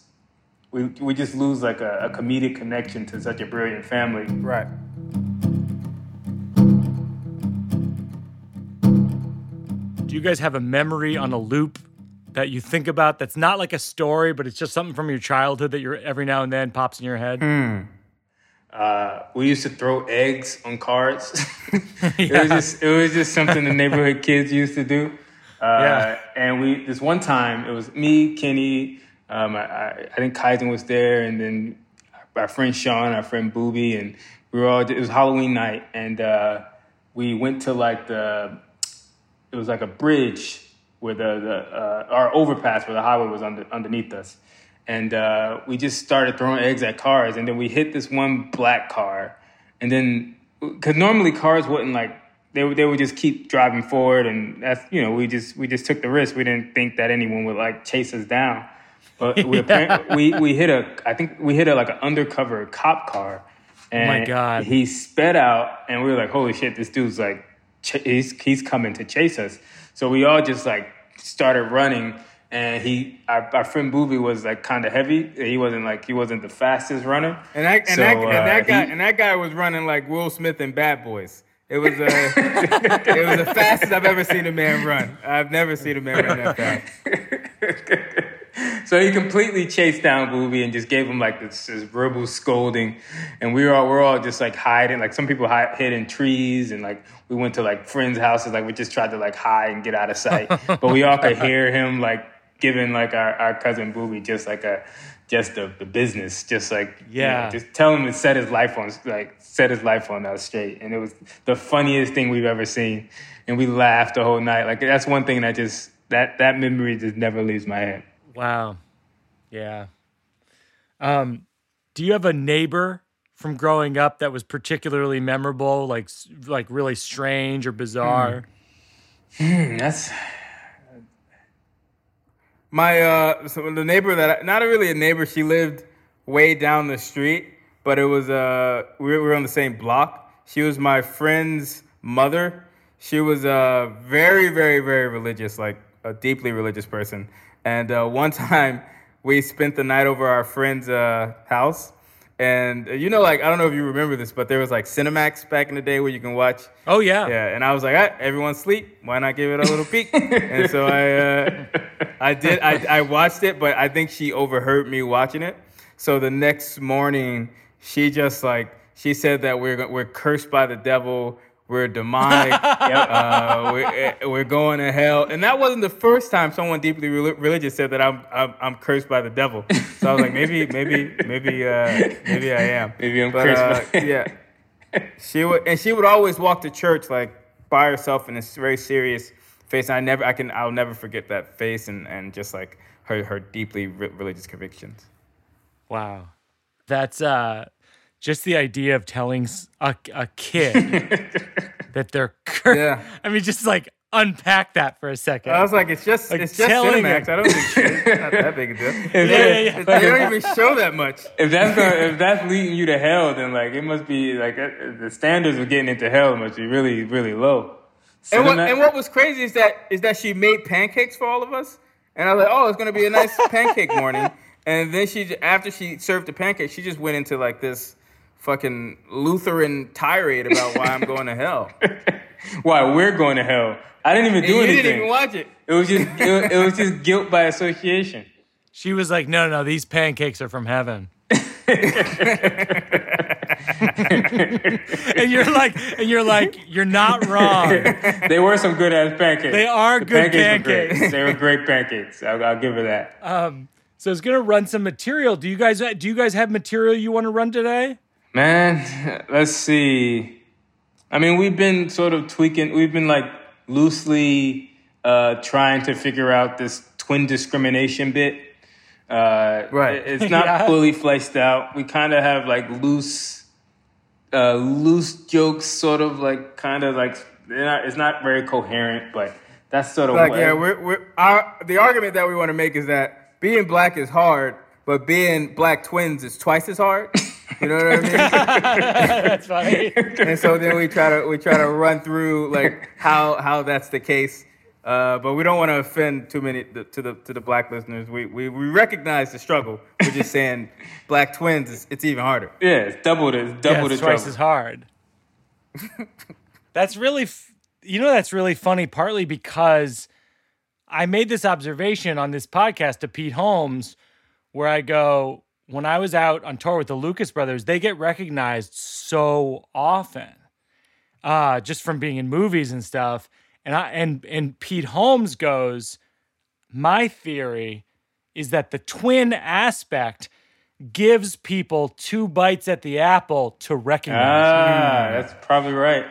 We, we just lose like a, a comedic connection to such a brilliant family.
Right.
Do you guys have a memory on a loop that you think about that's not like a story, but it's just something from your childhood that you're every now and then pops in your head?
Uh, we used to throw eggs on cards. <laughs> <laughs> it was just it was just something the neighborhood kids used to do. Uh,
Yeah.
And we this one time it was me, Kenny, um, I, I, I think Kaizen was there, and then our friend Sean, our friend Booby, and we were all. It was Halloween night, and uh, we went to like the. It was like a bridge where the the uh, our overpass where the highway was under, underneath us, and uh, we just started throwing eggs at cars, and then we hit this one black car, and then because normally cars wouldn't like they would they would just keep driving forward, and that's you know we just we just took the risk. We didn't think that anyone would like chase us down, but we <laughs> apparent- we we hit a I think we hit a like an undercover cop car. And
my God.
He sped out, and we were like, "Holy shit! This dude's like, ch- he's he's coming to chase us." So we all just like started running, and he our, our friend Booby was like kind of heavy. He wasn't like he wasn't the fastest runner.
And that and,
So,
that, and
uh,
that guy
he-
and that guy was running like Will Smith in Bad Boys. It was uh, <laughs> it was the fastest I've ever seen a man run. I've never seen a man run that fast. <laughs>
So he completely chased down Booby and just gave him like this, this verbal scolding, and we were all we're all just like hiding. Like some people hide, hid in trees, and like we went to like friends' houses. Like we just tried to like hide and get out of sight, <laughs> but we all could hear him like giving like our, our cousin Booby just like a just the, the business, just like you know,
Yeah.
just tell him to set his life on like set his life on us straight. And it was the funniest thing we've ever seen, and we laughed the whole night. Like that's one thing that just that that memory just never leaves my head.
Wow. Yeah. Um, do you have a neighbor from growing up that was particularly memorable, like like really strange or bizarre?
hmm That's
My uh, so the neighbor that I, not really a neighbor. She lived way down the street, but it was uh, we were, on the same block. She was my friend's mother. She was uh, very, very, very religious, like a deeply religious person. And uh, one <laughs> time we spent the night over our friend's uh, house. And uh, you know, like I don't know if you remember this, but there was like Cinemax back in the day where you can watch
Oh yeah.
yeah, and I was like, "Ah, everyone sleep. Why not give it a little peek? <laughs> and so I, uh, I did. I, I watched it, but I think she overheard me watching it. So the next morning, she just like she said that we're we're cursed by the devil. We're demonic. <laughs> uh, we're, eh, we're going to hell. And that wasn't the first time someone deeply rel- religious said that I'm, I'm I'm cursed by the devil. So I was like, maybe maybe maybe uh, maybe I am.
Maybe I'm
But,
cursed
uh,
by-
yeah. She would, and she would always walk to church like by herself in this very serious face. And I never, I can, I'll never forget that face and, and just like her, her deeply re- religious convictions.
Wow. That's uh just the idea of telling a, a kid <laughs> that they're cur-
Yeah.
I mean just like unpack that for a second.
I was like, it's just,
Like
it's just
telling
Cinemax.
her-
I don't think it's <laughs> not that big a deal.
yeah, yeah, yeah.
They don't even show that much.
if that's gonna, if that's leading you to hell, then like it must be like uh, the standards of getting into hell must be really really low.
And what, and what was crazy is that is that she made pancakes for all of us, and I was like, oh, it's gonna be a nice <laughs> pancake morning. And then she, after she served the pancake, she just went into like this fucking Lutheran tirade about why I'm going to hell. <laughs>
why we're going to hell? I didn't even
And
do
you
anything.
didn't even watch it.
It was just it, it was just guilt by association.
She was like, "No, no, these pancakes are from heaven." <laughs> and you're like, and you're like, you're not wrong. <laughs>
They were some good ass pancakes.
They are
The
good
were great.
pancakes.
they were great pancakes. I'll, I'll give her that.
Um, so it's gonna run some material. Do you guys do you guys have material you want to run today?
Man, let's see. I mean, we've been sort of tweaking. We've been like loosely uh, trying to figure out this twin discrimination bit. Uh,
Right.
It's <laughs> not
Yeah.
fully fleshed out. We kind of have like loose, uh, loose jokes, sort of like kind of like they're not, it's not very coherent, but that's sort of
Like,
what,
yeah, we're, we're our the argument that we want to make is that being black is hard, but being black twins is twice as hard. <laughs> You know what I mean? <laughs>
That's funny.
and so then we try to we try to run through like how how that's the case. Uh, but we don't want to offend too many to the to the black listeners. We we, we recognize the struggle. We're just saying black twins is it's even harder.
Yeah, it's double the it's double
yeah,
the
it's twice
trouble.
as hard. that's really, f- you know, that's really funny. Partly because I made this observation on this podcast to Pete Holmes, where I go, when I was out on tour with the Lucas brothers, they get recognized so often, uh, just from being in movies and stuff. And I and and Pete Holmes goes, my theory is that the twin aspect gives people two bites at the apple to recognize.
Ah, that's probably right.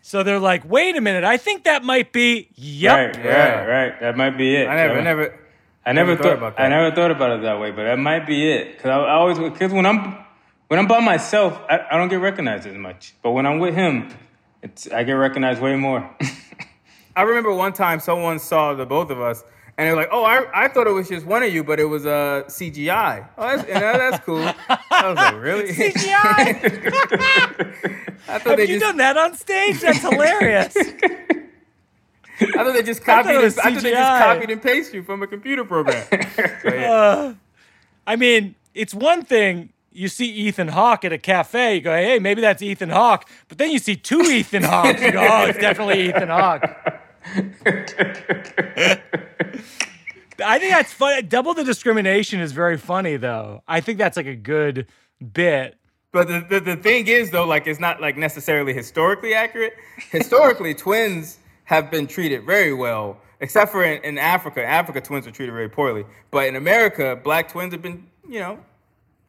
So they're like, wait a minute, I think that might be yep.
Right,
Yeah.
right, right. That might be it.
I never
Yeah.
never
I never,
never
thought,
thought about
I never thought about it that way, but that might be it. Cause I, I always because when I'm when I'm by myself, I, I don't get recognized as much. But when I'm with him, it's I get recognized way more. <laughs>
I remember one time someone saw the both of us, and they're like, "Oh, I, I thought it was just one of you, but it was uh, CGI." Oh, that's, and that- that's cool. I was like, "Really?" <laughs>
CGI. <laughs>
I thought
Have
they
you
just
done that on stage? That's hilarious.
I thought they just
thought
copied.
it
and- I thought they just copied and pasted you from a computer program. So, <laughs> yeah.
Uh, I mean, it's one thing you see Ethan Hawke at a cafe, you go, hey, maybe that's Ethan Hawke. But then you see two <laughs> Ethan Hawkes, you go, oh, it's definitely Ethan Hawke. <laughs> I think that's funny. Double the discrimination is very funny, though. I think that's like a good bit.
But the, the, the thing is, though, like it's not like necessarily historically accurate. Historically, twins have been treated very well, except for in, in Africa. Africa, twins are treated very poorly. But in America, black twins have been, you know,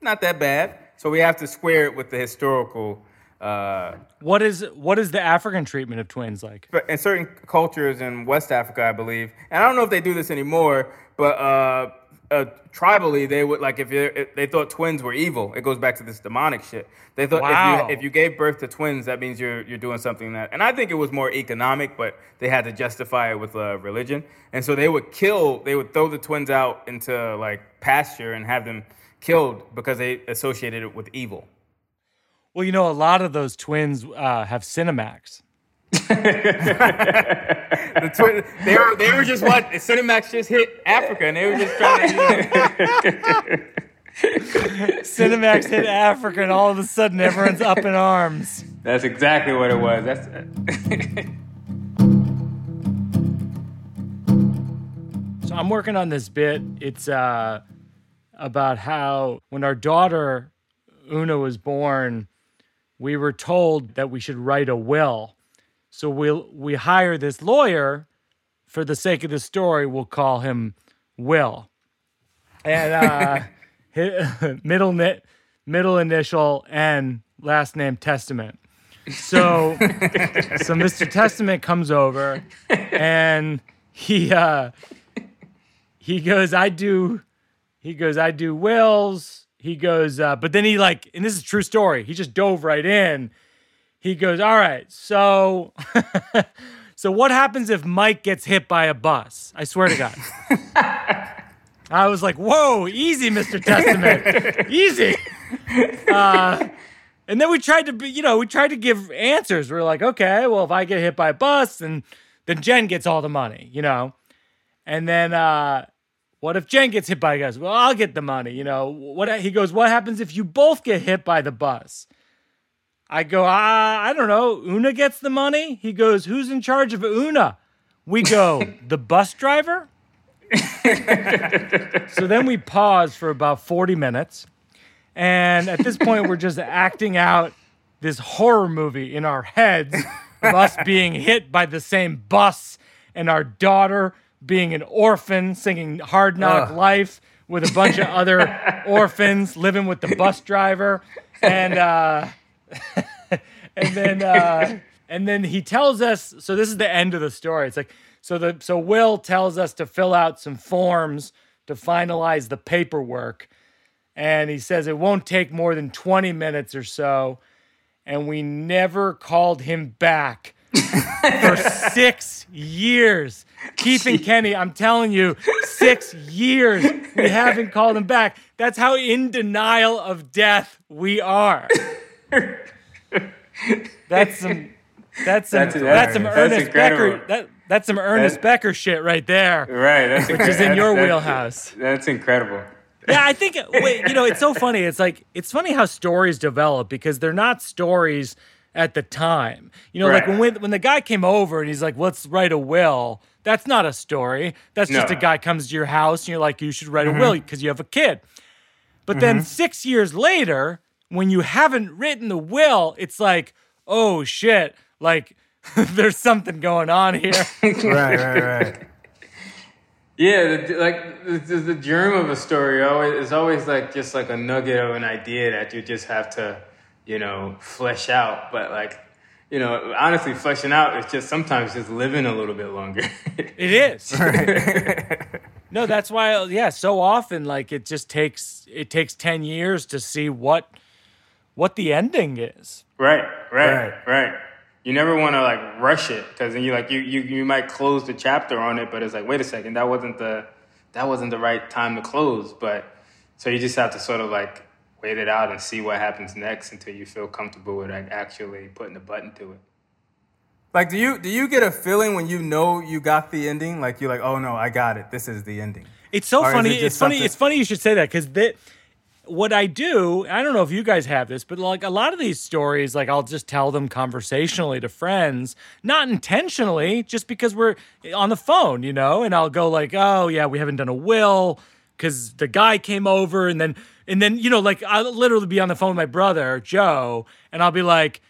not that bad. So we have to square it with the historical. Uh,
What is what is the African treatment of twins like?
in certain cultures in West Africa, I believe, and I don't know if they do this anymore, but uh, uh, tribally, they would like if, if they thought twins were evil. It goes back to this demonic shit. They thought
Wow.
if you if you gave birth to twins, that means you're you're doing something that. And I think it was more economic, but they had to justify it with uh, religion, and so they would kill. They would throw the twins out into like pasture and have them killed because they associated it with evil.
Well, you know, a lot of those twins uh, have Cinemax. <laughs> <laughs> <laughs>
The twin, they were they were just what Cinemax just hit Africa, and they were just trying to. You <laughs> know,
Cinemax hit Africa, and all of a sudden, everyone's up in arms.
That's exactly what it was. That's <laughs>
So I'm working on this bit. It's uh, about how when our daughter Oona was born, we were told that we should write a will. So we'll we hire this lawyer. For the sake of the story, we'll call him Will. And uh, <laughs> <laughs> middle middle initial and last name Testament. So <laughs> so Mr. Testament comes over and he uh he goes, I do he goes, I do wills. He goes, uh, but then he like, and this is a true story. He just dove right in. He goes, All right, so <laughs> so what happens if Mike gets hit by a bus? I swear to God. <laughs> I was like, whoa, easy, Mr. Testament. easy. Uh, and then we tried to be, you know, we tried to give answers. We are like, okay, well, if I get hit by a bus, then then Jen gets all the money, you know. And then uh what if Jen gets hit by a bus? Well, I'll get the money, you know. What he goes, what happens if you both get hit by the bus? I go, ah, I don't know. Oona gets the money. He goes, who's in charge of Oona? We go, <laughs> the bus driver. so then we pause for about 40 minutes. And at this point, we're just <laughs> acting out this horror movie in our heads of us <laughs> being hit by the same bus and our daughter being an orphan singing Hard Knock Life with a bunch of other orphans living with the bus driver. And, uh, <laughs> and then, uh, <laughs> and then he tells us, so this is the end of the story. It's like, so the, so Will tells us to fill out some forms to finalize the paperwork and he says it won't take more than 20 minutes or so and we never called him back <laughs> for six years. Keith and Kenny, I'm telling you, six years we haven't called him back. That's how in denial of death we are. <laughs> That's some. That's some.
That's-
That's, some
that's
Ernest
incredible.
Becker. That, that's some Ernest
That-
Becker shit right there.
Right. That's
Which is in your
that's-
wheelhouse.
That's incredible.
Yeah, I think you know it's so funny. It's like it's funny how stories develop because they're not stories at the time. You know, like
Right.
when when the guy came over and he's like, "Let's write a will." That's not a story. That's just a guy comes to your house and you're like, "You should write a mm-hmm. will because you have a kid." But then mm-hmm. six years later, when you haven't written the will, it's like, "Oh shit!" Like <laughs> there's something going on here. <laughs>
right, right, right.
Yeah, the, like the, the germ of a story always is always like just like a nugget of an idea that you just have to, you know, flesh out. But like, you know, honestly, fleshing out is just sometimes just living a little bit longer. <laughs>
It is. no, that's why. Yeah, so often like it just takes it takes ten years to see what what the ending is.
right, right,
Right.
right, You never want to like rush it because then you like you, you you might close the chapter on it, but it's like wait a second, that wasn't the that wasn't the right time to close. But so you just have to sort of like wait it out and see what happens next until you feel comfortable with like actually putting a button to it.
Like, do you do you get a feeling when you know you got the ending? Like, you're like, oh no, I got it. This is the ending.
It's so
Or
funny.
it just
It's funny.
something-
It's funny you should say that because that what I do. I don't know if you guys have this, but like a lot of these stories, like I'll just tell them conversationally to friends, not intentionally, just because we're eh, on the phone, you know. And I'll go like, "Oh yeah, we haven't done a will." Because the guy came over, and then and then you know, like I'll literally be on the phone with my brother Joe, and I'll be like,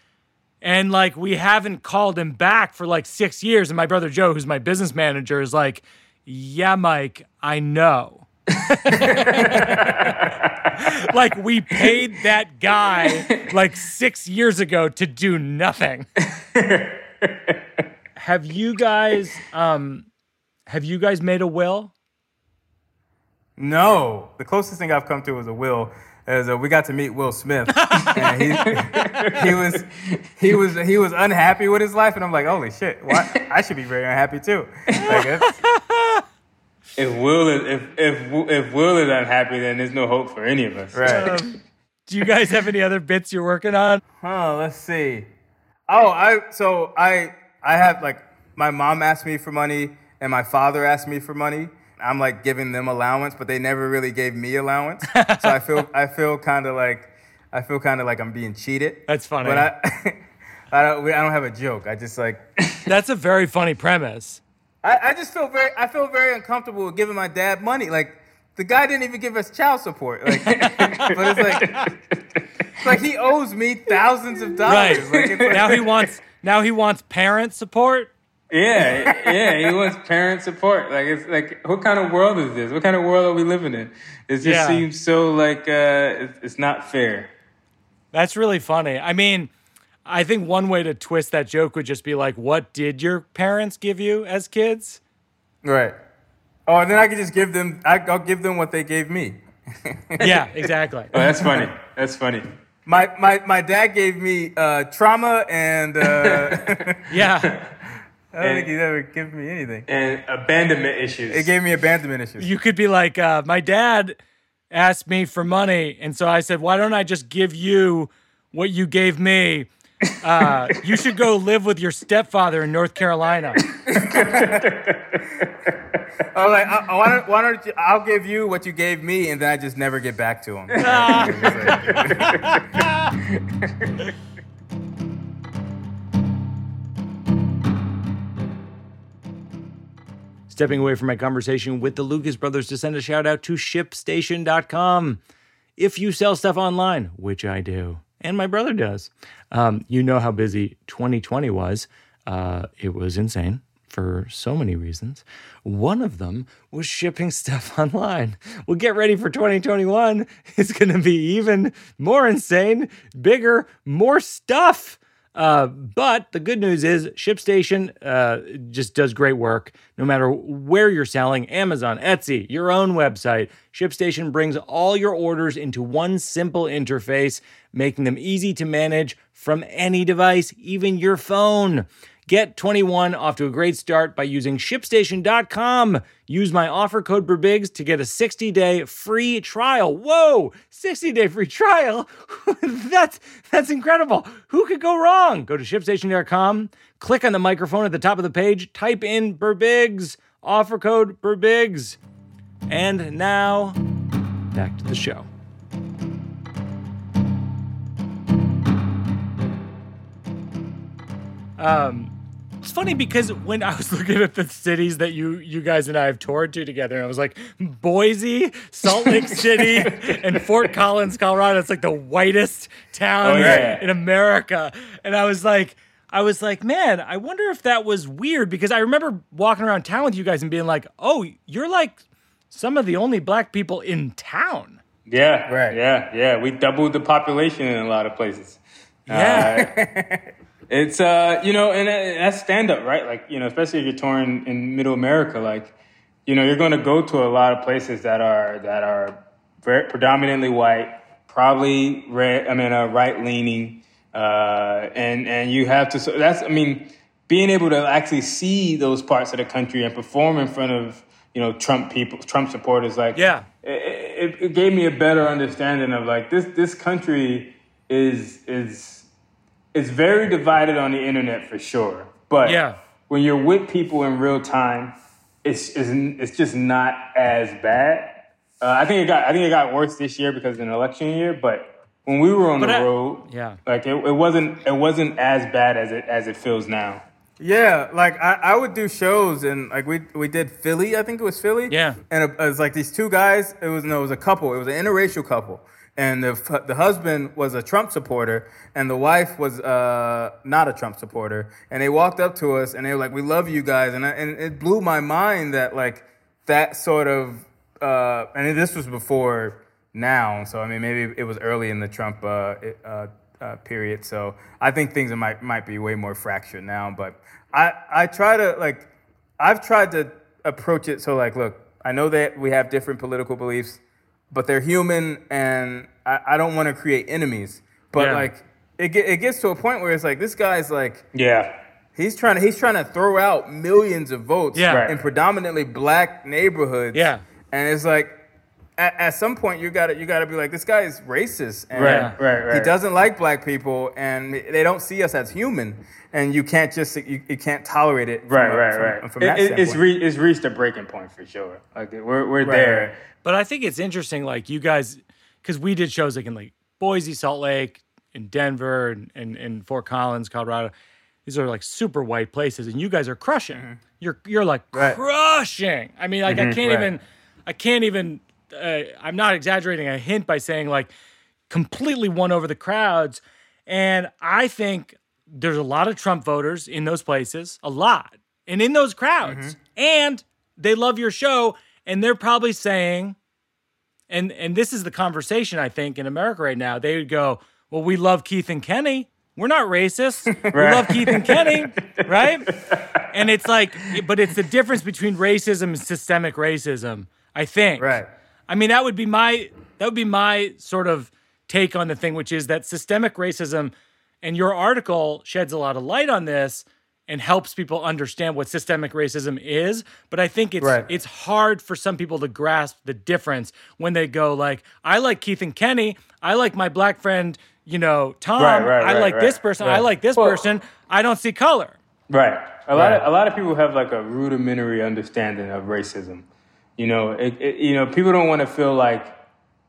and like we haven't called him back for like six years. And my brother Joe, who's my business manager, is like, "Yeah, Mike, I know." <laughs> like we paid that guy like six years ago to do nothing. <laughs> have you guys um have you guys made a will?
No, the closest thing I've come to was a will. Is uh, we got to meet Will Smith, <laughs> and he, he was he was he was unhappy with his life, and I'm like, holy shit, why, I should be very unhappy too. Like,
If Will is if if if Will is unhappy, then there's no hope for any of us.
right.
Um, do you guys have any other bits you're working on?
Huh, let's see. Oh, I so I I have like my mom asked me for money and my father asked me for money. I'm like giving them allowance, but they never really gave me allowance. <laughs> so I feel I feel kind of like I feel kind of like I'm being cheated.
That's funny.
But I <laughs> I don't I don't have a joke. I just like
That's a very funny premise.
I, I just feel very I feel very uncomfortable with giving my dad money. Like the guy didn't even give us child support. Like, <laughs> but it's like it's like he owes me thousands of
Right.
dollars. Like, like-
now he wants now he wants parent support.
Yeah, yeah. He wants parent support. Like it's like, what kind of world is this? What kind of world are we living in? It just
Yeah.
seems so like uh, it's, it's not fair.
That's really funny. I mean, I think one way to twist that joke would just be like, what did your parents give you as kids?
Right. Oh, and then I could just give them. I, I'll give them what they gave me. <laughs>
Yeah, exactly.
Oh, that's funny. That's funny.
My my my dad gave me uh, trauma, and uh, <laughs>
Yeah. <laughs>
I don't think he's ever given me anything.
And abandonment issues.
It gave me abandonment issues.
You could be like, uh, my dad asked me for money. And so I said, why don't I just give you what you gave me? Uh, you should go live with your stepfather in North Carolina.
Oh, like I, I- why don't why don't you, I'll give you what you gave me, and then I just never get back to him. <laughs>
Stepping away from my conversation with the Lucas brothers to send a shout out to shipstation.com. If you sell stuff online, which I do, and my brother does, um, you know how busy 2020 was. Uh, it was insane for so many reasons. One of them was shipping <laughs> stuff online. Well, get ready for 2021. It's going to be even more insane, bigger, more stuff. Uh, but the good news is ShipStation uh, just does great work no matter where you're selling Amazon, Etsy, your own website. ShipStation brings all your orders into one simple interface, making them easy to manage from any device, even your phone. Get 21 off to a great start by using shipstation.com. Use my offer code BIRBIGS to get a 60-day free trial. Whoa, 60-day free trial? <laughs> that's that's incredible. Who could go wrong? Go to shipstation.com, click on the microphone at the top of the page, type in BIRBIGS, offer code BIRBIGS. And now, back to the show. Um, it's funny because when I was <laughs> looking at the cities that you you guys and I have toured to together, I was like Boise, Salt Lake <laughs> City, and Fort Collins, Colorado. It's like the whitest town
Oh, yeah.
in America, and I was like. I was like, man, I wonder if that was weird because I remember walking around town with you guys and being like, oh, you're like some of the only black people in town.
Yeah,
Right.
Yeah, yeah. We doubled the population in a lot of places.
Yeah.
Uh, <laughs> it's uh, you know, and uh, that's stand up, right? Like you know, especially if you're touring in Middle America, like you know, you're going to go to a lot of places that are that are very predominantly white, probably red. I mean, uh, right leaning, uh, and and you have to. So that's I mean, being able to actually see those parts of the country and perform in front of you know Trump people, Trump supporters, like
Yeah.
it, it, it gave me a better understanding of like this this country is is is very divided on the internet for sure. But
Yeah.
when you're with people in real time, it's it's, it's just not as bad. Uh, I think it got I think it got worse this year because of an election year. But when we were on
But
the
I-
road,
yeah.
like it, it wasn't it wasn't as bad as it as it feels now.
Yeah, like I, I would do shows and like we we did Philly, I think it was Philly.
Yeah.
and it, was like these two guys. It was no, it was a couple. It was an interracial couple, and the the husband was a Trump supporter, and the wife was uh, not a Trump supporter. And they walked up to us and they were like, "We love you guys," and I, and it blew my mind that like that sort of uh, and this was before now. So I mean, maybe it was early in the Trump uh, uh, uh, period. So I think things might might be way more fractured now. But I I try to like I've tried to approach it so like, look, I know that we have different political beliefs, but they're human, and I, I don't want to create enemies. But
Yeah.
like it get, it gets to a point where it's like this guy's like
Yeah,
He's trying to he's trying to throw out millions of votes
Yeah. Right.
in predominantly black neighborhoods.
Yeah.
And it's like at, at some point you gotta you gotta be like, this guy is racist and
Right, right, right.
he doesn't like black people and they don't see us as human and you can't just you, you can't tolerate it
right,
a-
right,
from-
right.
from
It-
that
it- it's re- it's reached a breaking point for sure. Like we're we're
Right,
there.
right.
But I think it's interesting, like you guys, because we did shows like in like Boise, Salt Lake, in Denver, and, and, and Fort Collins, Colorado. These are like super white places, and you guys are crushing. You're you're like
Mm-hmm. Right.
crushing. I mean, like I can't
Right.
even, I can't even. Uh, I'm not exaggerating a hint by saying like completely won over the crowds. And I think there's a lot of Trump voters in those places, a lot, and in those crowds, and they love your show, and they're probably saying, and and this is the conversation I think in America right now. They would go, "Well, we love Keith and Kenny. We're not racist. <laughs> We love Keith and Kenny, <laughs> right?" And it's like, but it's the difference between racism and systemic racism. I think.
Right.
I mean, that would be my that would be my sort of take on the thing, which is that systemic racism, and your article sheds a lot of light on this and helps people understand what systemic racism is. But I think it's
Right.
it's hard for some people to grasp the difference when they go like, I like Keith and Kenny, I like my black friend, you know, Tom,
Right, right,
I like this person, I like this
Well-
person, I don't see color.
Right. A lot of a lot of people have like a rudimentary understanding of racism. You know, it, it, you know, people don't want to feel like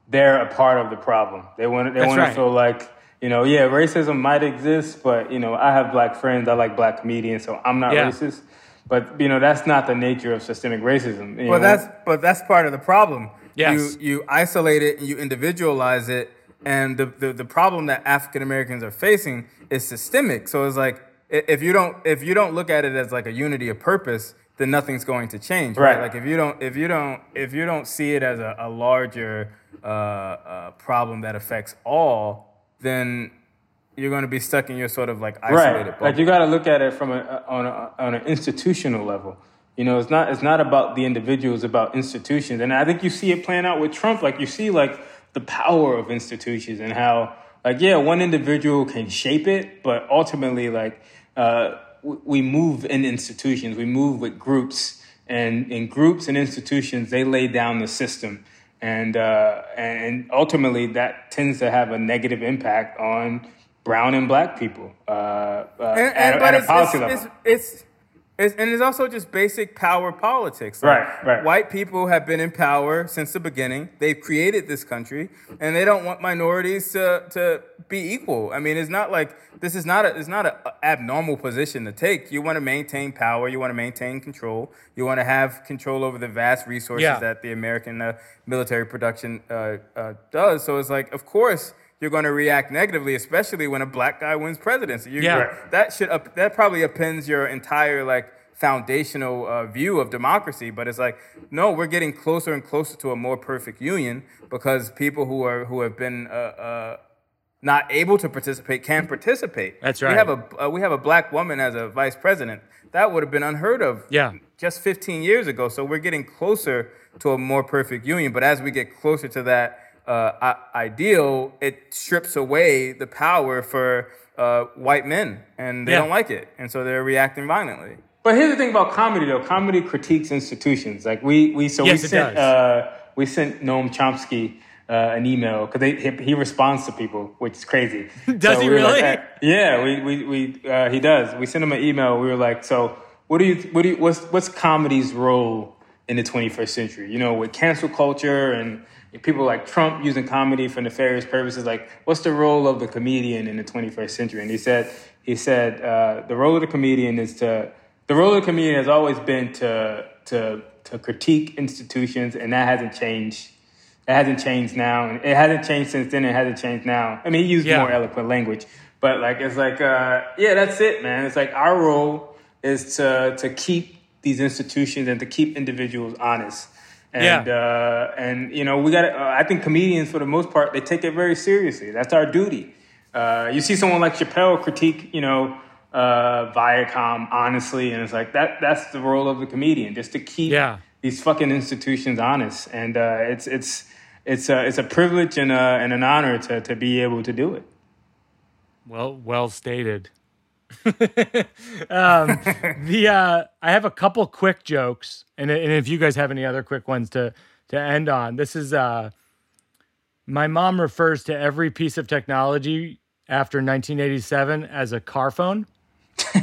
they're a part of the problem. They want they want
right.
to feel like you know, yeah, racism might exist, but you know, I have black friends. I like black comedians, so I'm not
Yeah.
racist. But you know, that's not the nature of systemic racism. you
Well,
know?
that's but that's part of the problem.
Yes.
You you isolate it and you individualize it, and the the, the problem that African Americans are facing is systemic. So it's like if you don't if you don't look at it as like a unity of purpose, then nothing's going to change. Right.
Right.
Like if you don't if you don't if you don't see it as a, a larger uh, uh, problem that affects all, then you're going to be stuck in your sort of like isolated
right.
bubble.
Like you got to look at it from a on a on an institutional level. You know, it's not it's not about the individual; it's about institutions. And I think you see it playing out with Trump. Like you see, like the power of institutions and how, like, yeah, one individual can shape it, but ultimately, like, uh, we move in institutions, we move with groups, and in groups and institutions, they lay down the system, and uh, and ultimately that tends to have a negative impact on brown and black people uh, uh,
And,
at,
and,
a-
but
at a
it's,
policy
it's,
level.
it's, it's, it's, and it's also just basic power politics. Like,
Right, right.
White people have been in power since the beginning. They've created this country, and they don't want minorities to, to be equal. I mean, it's not like this is not a it's not an abnormal position to take. You want to maintain power. You want to maintain control. You want to have control over the vast resources
Yeah.
that the American uh, military production uh, uh, does. So it's like, of course. You're going to react negatively, especially when a black guy wins presidency. You-
Yeah.
that should up, that probably upends your entire like foundational uh, view of democracy. But it's like, no, we're getting closer and closer to a more perfect union because people who are who have been uh, uh, not able to participate can participate.
That's right.
We have a uh, we have a black woman as a vice president. That would have been unheard of.
Yeah.
Just 15 years ago. So we're getting closer to a more perfect union. But as we get closer to that uh, ideal, it strips away the power for uh, white men, and they
Yeah.
don't like it, and so they're reacting violently.
But here's the thing about comedy, though. Comedy critiques institutions. Like we, we so
Yes,
we sent uh, we sent Noam Chomsky uh, an email because he, he responds to people, which is crazy. <laughs>
Does
So
he
we were like,
really?
uh, yeah, we we, we uh, he does. We sent him an email. We were like, so what do you what do you what's what's comedy's role in the 21st century? You know, with cancel culture and people like Trump using comedy for nefarious purposes. Like, what's the role of the comedian in the 21st century? And he said he said uh, the role of the comedian is to the role of the comedian has always been to to to critique institutions, and that hasn't changed. It hasn't changed now, and it hasn't changed since then. It hasn't changed now. I mean, he used
Yeah.
more eloquent language, but like it's like, uh, yeah, that's it, man. It's like our role is to to keep these institutions and to keep individuals honest. And
Yeah.
uh, and you know, we got. Uh, I think comedians, for the most part, they take it very seriously. That's our duty. Uh, you see someone like Chappelle critique, you know, uh, Viacom honestly, and it's like that. That's the role of the comedian, just to keep
Yeah.
these fucking institutions honest. And uh, it's it's it's a it's a privilege and a, and an honor to to be able to do it.
Well, well stated. <laughs> um, the uh, I have a couple quick jokes, and, and if you guys have any other quick ones to to end on, this is uh, my mom refers to every piece of technology after 1987 as a car phone. <laughs>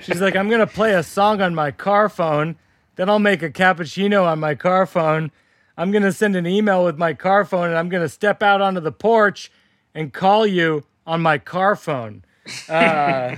She's like, I'm gonna play a song on my car phone, then I'll make a cappuccino on my car phone. I'm gonna send an email with my car phone, and I'm gonna step out onto the porch and call you on my car phone. Uh, uh,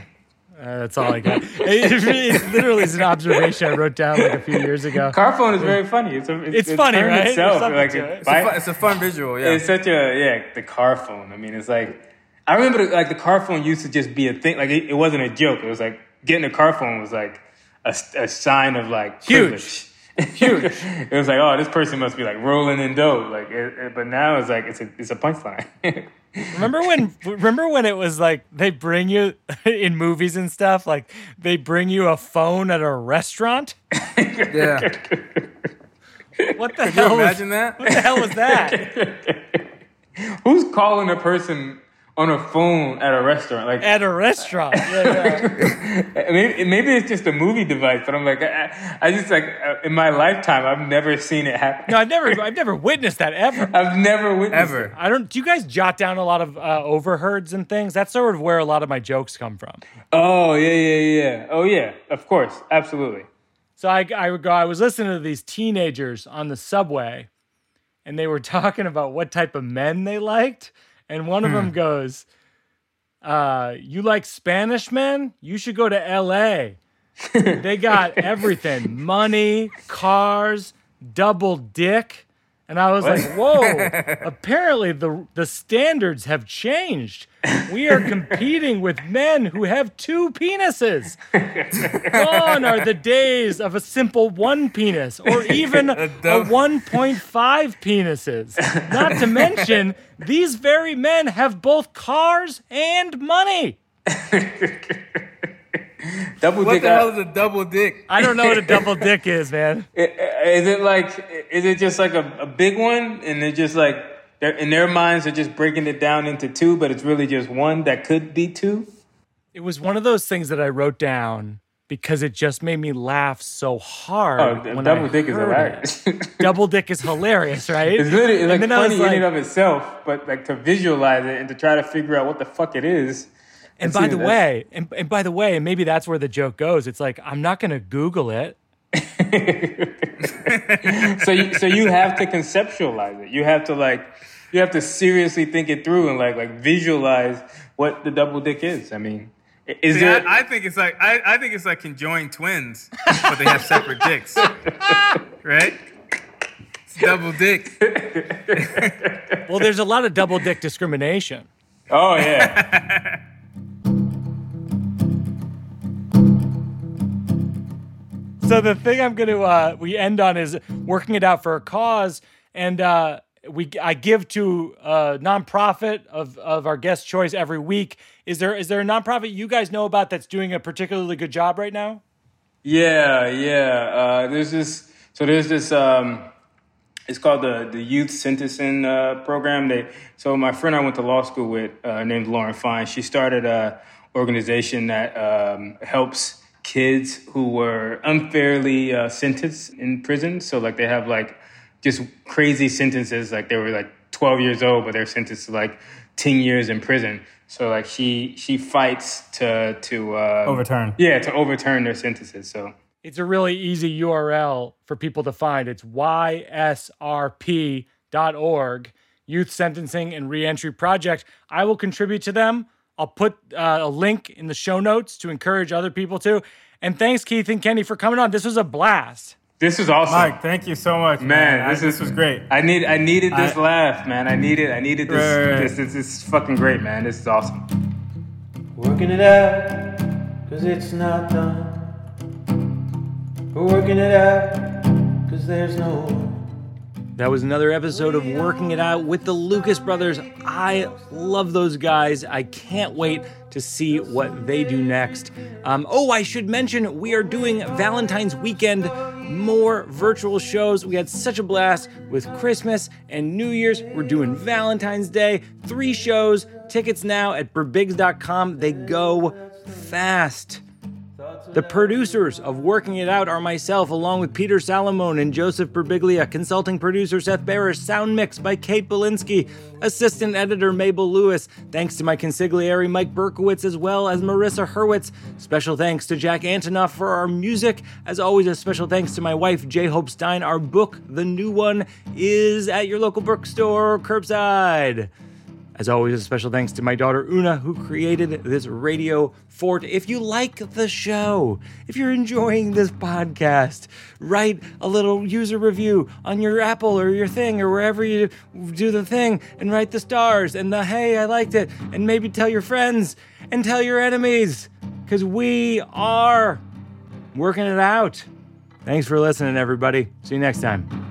that's all I got. It, it literally is an observation I wrote down like a few years ago.
Car phone is very funny. It's a,
It's
the
funny,
term
right?
Itself, like it-
it.
It's, a fun, it's a fun visual, yeah.
It's such a yeah, the car phone. I mean, it's like I remember like the car phone used to just be a thing. Like it, it wasn't a joke. It was like getting a car phone was like a, a sign of like
Huge.
privilege. Huge. <laughs> it was like, oh, this person must be like rolling in dough. Like, it, it- but now it's like it's a it's a punchline. <laughs>
Remember when? Remember when it was like they bring you <laughs> in movies and stuff like they bring you a phone at a restaurant? <laughs>
yeah.
What the
Can you
hell? Was,
that?
what the hell was that? <laughs>
Who's calling a person on a phone at a restaurant? Like,
At a restaurant? Yeah, yeah. <laughs>
maybe, maybe it's just a movie device. But I'm like, I, I just like uh, in my lifetime, I've never seen it happen.
No, I've never, I've never witnessed that ever. <laughs>
I've never witnessed
Ever.
it.
I don't. Do you guys jot down a lot of uh, overheards and things? That's sort of where a lot of my jokes come from.
Oh yeah, yeah, yeah. Oh yeah, of course, absolutely.
So I, I would go. I was listening to these teenagers on the subway, and they were <laughs> talking about what type of men they liked. And one of them goes, uh, "You like Spanish men? You should go to L.A. <laughs> they got everything: money, cars, double dick." And I was like, "Whoa! <laughs> Apparently the the standards have changed. We are competing with men who have two penises." Gone are the days of a simple one penis or even <laughs> a,
dub-
1.5 penises. Not to mention, these very men have both cars and money. <laughs>
Double
What
dick.
the
uh,
hell is a double dick?
I don't know what a double <laughs> dick is, man.
Is it like? Is it just like a, a big one, and they're just like they're in their minds they're just breaking it down into two, but it's really just one that could be two.
It was one of those things that I wrote down because it just made me laugh so hard.
Oh,
when
double
I
dick is
heard
hilarious. <laughs>
double dick is hilarious, right?
It's literally
And
like
then I
funny in
like-
and of itself, but like to visualize it and to try to figure out what the fuck it is.
And by the
even-
way, and, and by the way, and maybe that's where the joke goes. It's like I'm not going to Google it. <laughs>
so you so you have to conceptualize it. You have to like you have to seriously think it through and like like visualize what the double dick is. I mean, i- is
See,
there?
I, I think it's like I, I think it's like conjoined twins, but they have separate dicks, <laughs> right? It's double dick. <laughs>
Well, there's a lot of double dick discrimination.
oh yeah.
So the thing I'm going to uh, we end on is working it out for a cause, and uh, we I give to a nonprofit of of our guest choice every week. Is there is there a nonprofit you guys know about that's doing a particularly good job right now?
Yeah, yeah. Uh, there's this. So there's this. Um, it's called the the Youth Sentencing uh, Program. They. So my friend I went to law school with, uh, named Lauren Fine. She started a organization that um, helps kids who were unfairly uh, sentenced in prison. So like they have like just crazy sentences. Like they were like 12 years old, but they're sentenced to like 10 years in prison. So like she she fights to to uh,
Overturn.
yeah, to overturn their sentences. So
It's a really easy URL for people to find. It's ysrp.org, Youth Sentencing and Reentry Project. I will contribute to them. I'll put uh, a link in the show notes to encourage other people to. And thanks, Keith and Kenny, for coming on. This was a blast.
this is awesome.
Mike, thank you so much, man.
Man,
I-
this
this, was great.
I need I needed this
I-
laugh, man. I needed I needed this
Right, right, right.
this, this this is fucking great, man. This is awesome.
Working it out, cause it's not done. We're working it out, cause there's no one.
That was another episode of Working It Out with the Lucas Brothers. I love those guys. I can't wait to see what they do next. Um, oh, I should mention we are doing Valentine's weekend, more virtual shows. We had such a blast with Christmas and New Year's. We're doing Valentine's Day, three shows. Tickets now at birbigs.com. They go fast. The producers of Working It Out are myself, along with Peter Salamone and Joseph Birbiglia, consulting producer Seth Barish, sound mix by Kate Belinsky, assistant editor Mabel Lewis. Thanks to my consigliere Mike Berkowitz as well as Marissa Hurwitz. Special thanks to Jack Antonoff for our music. As always, a special thanks to my wife J. Hope Stein. Our book, the new one, is at your local bookstore curbside. As always, a special thanks to my daughter Oona, who created this radio fort. If you like the show, if you're enjoying this podcast, write a little user review on your Apple or your thing or wherever you do the thing and write the stars and the hey, I liked it. And maybe tell your friends and tell your enemies because we are working it out. Thanks for listening, everybody. See you next time.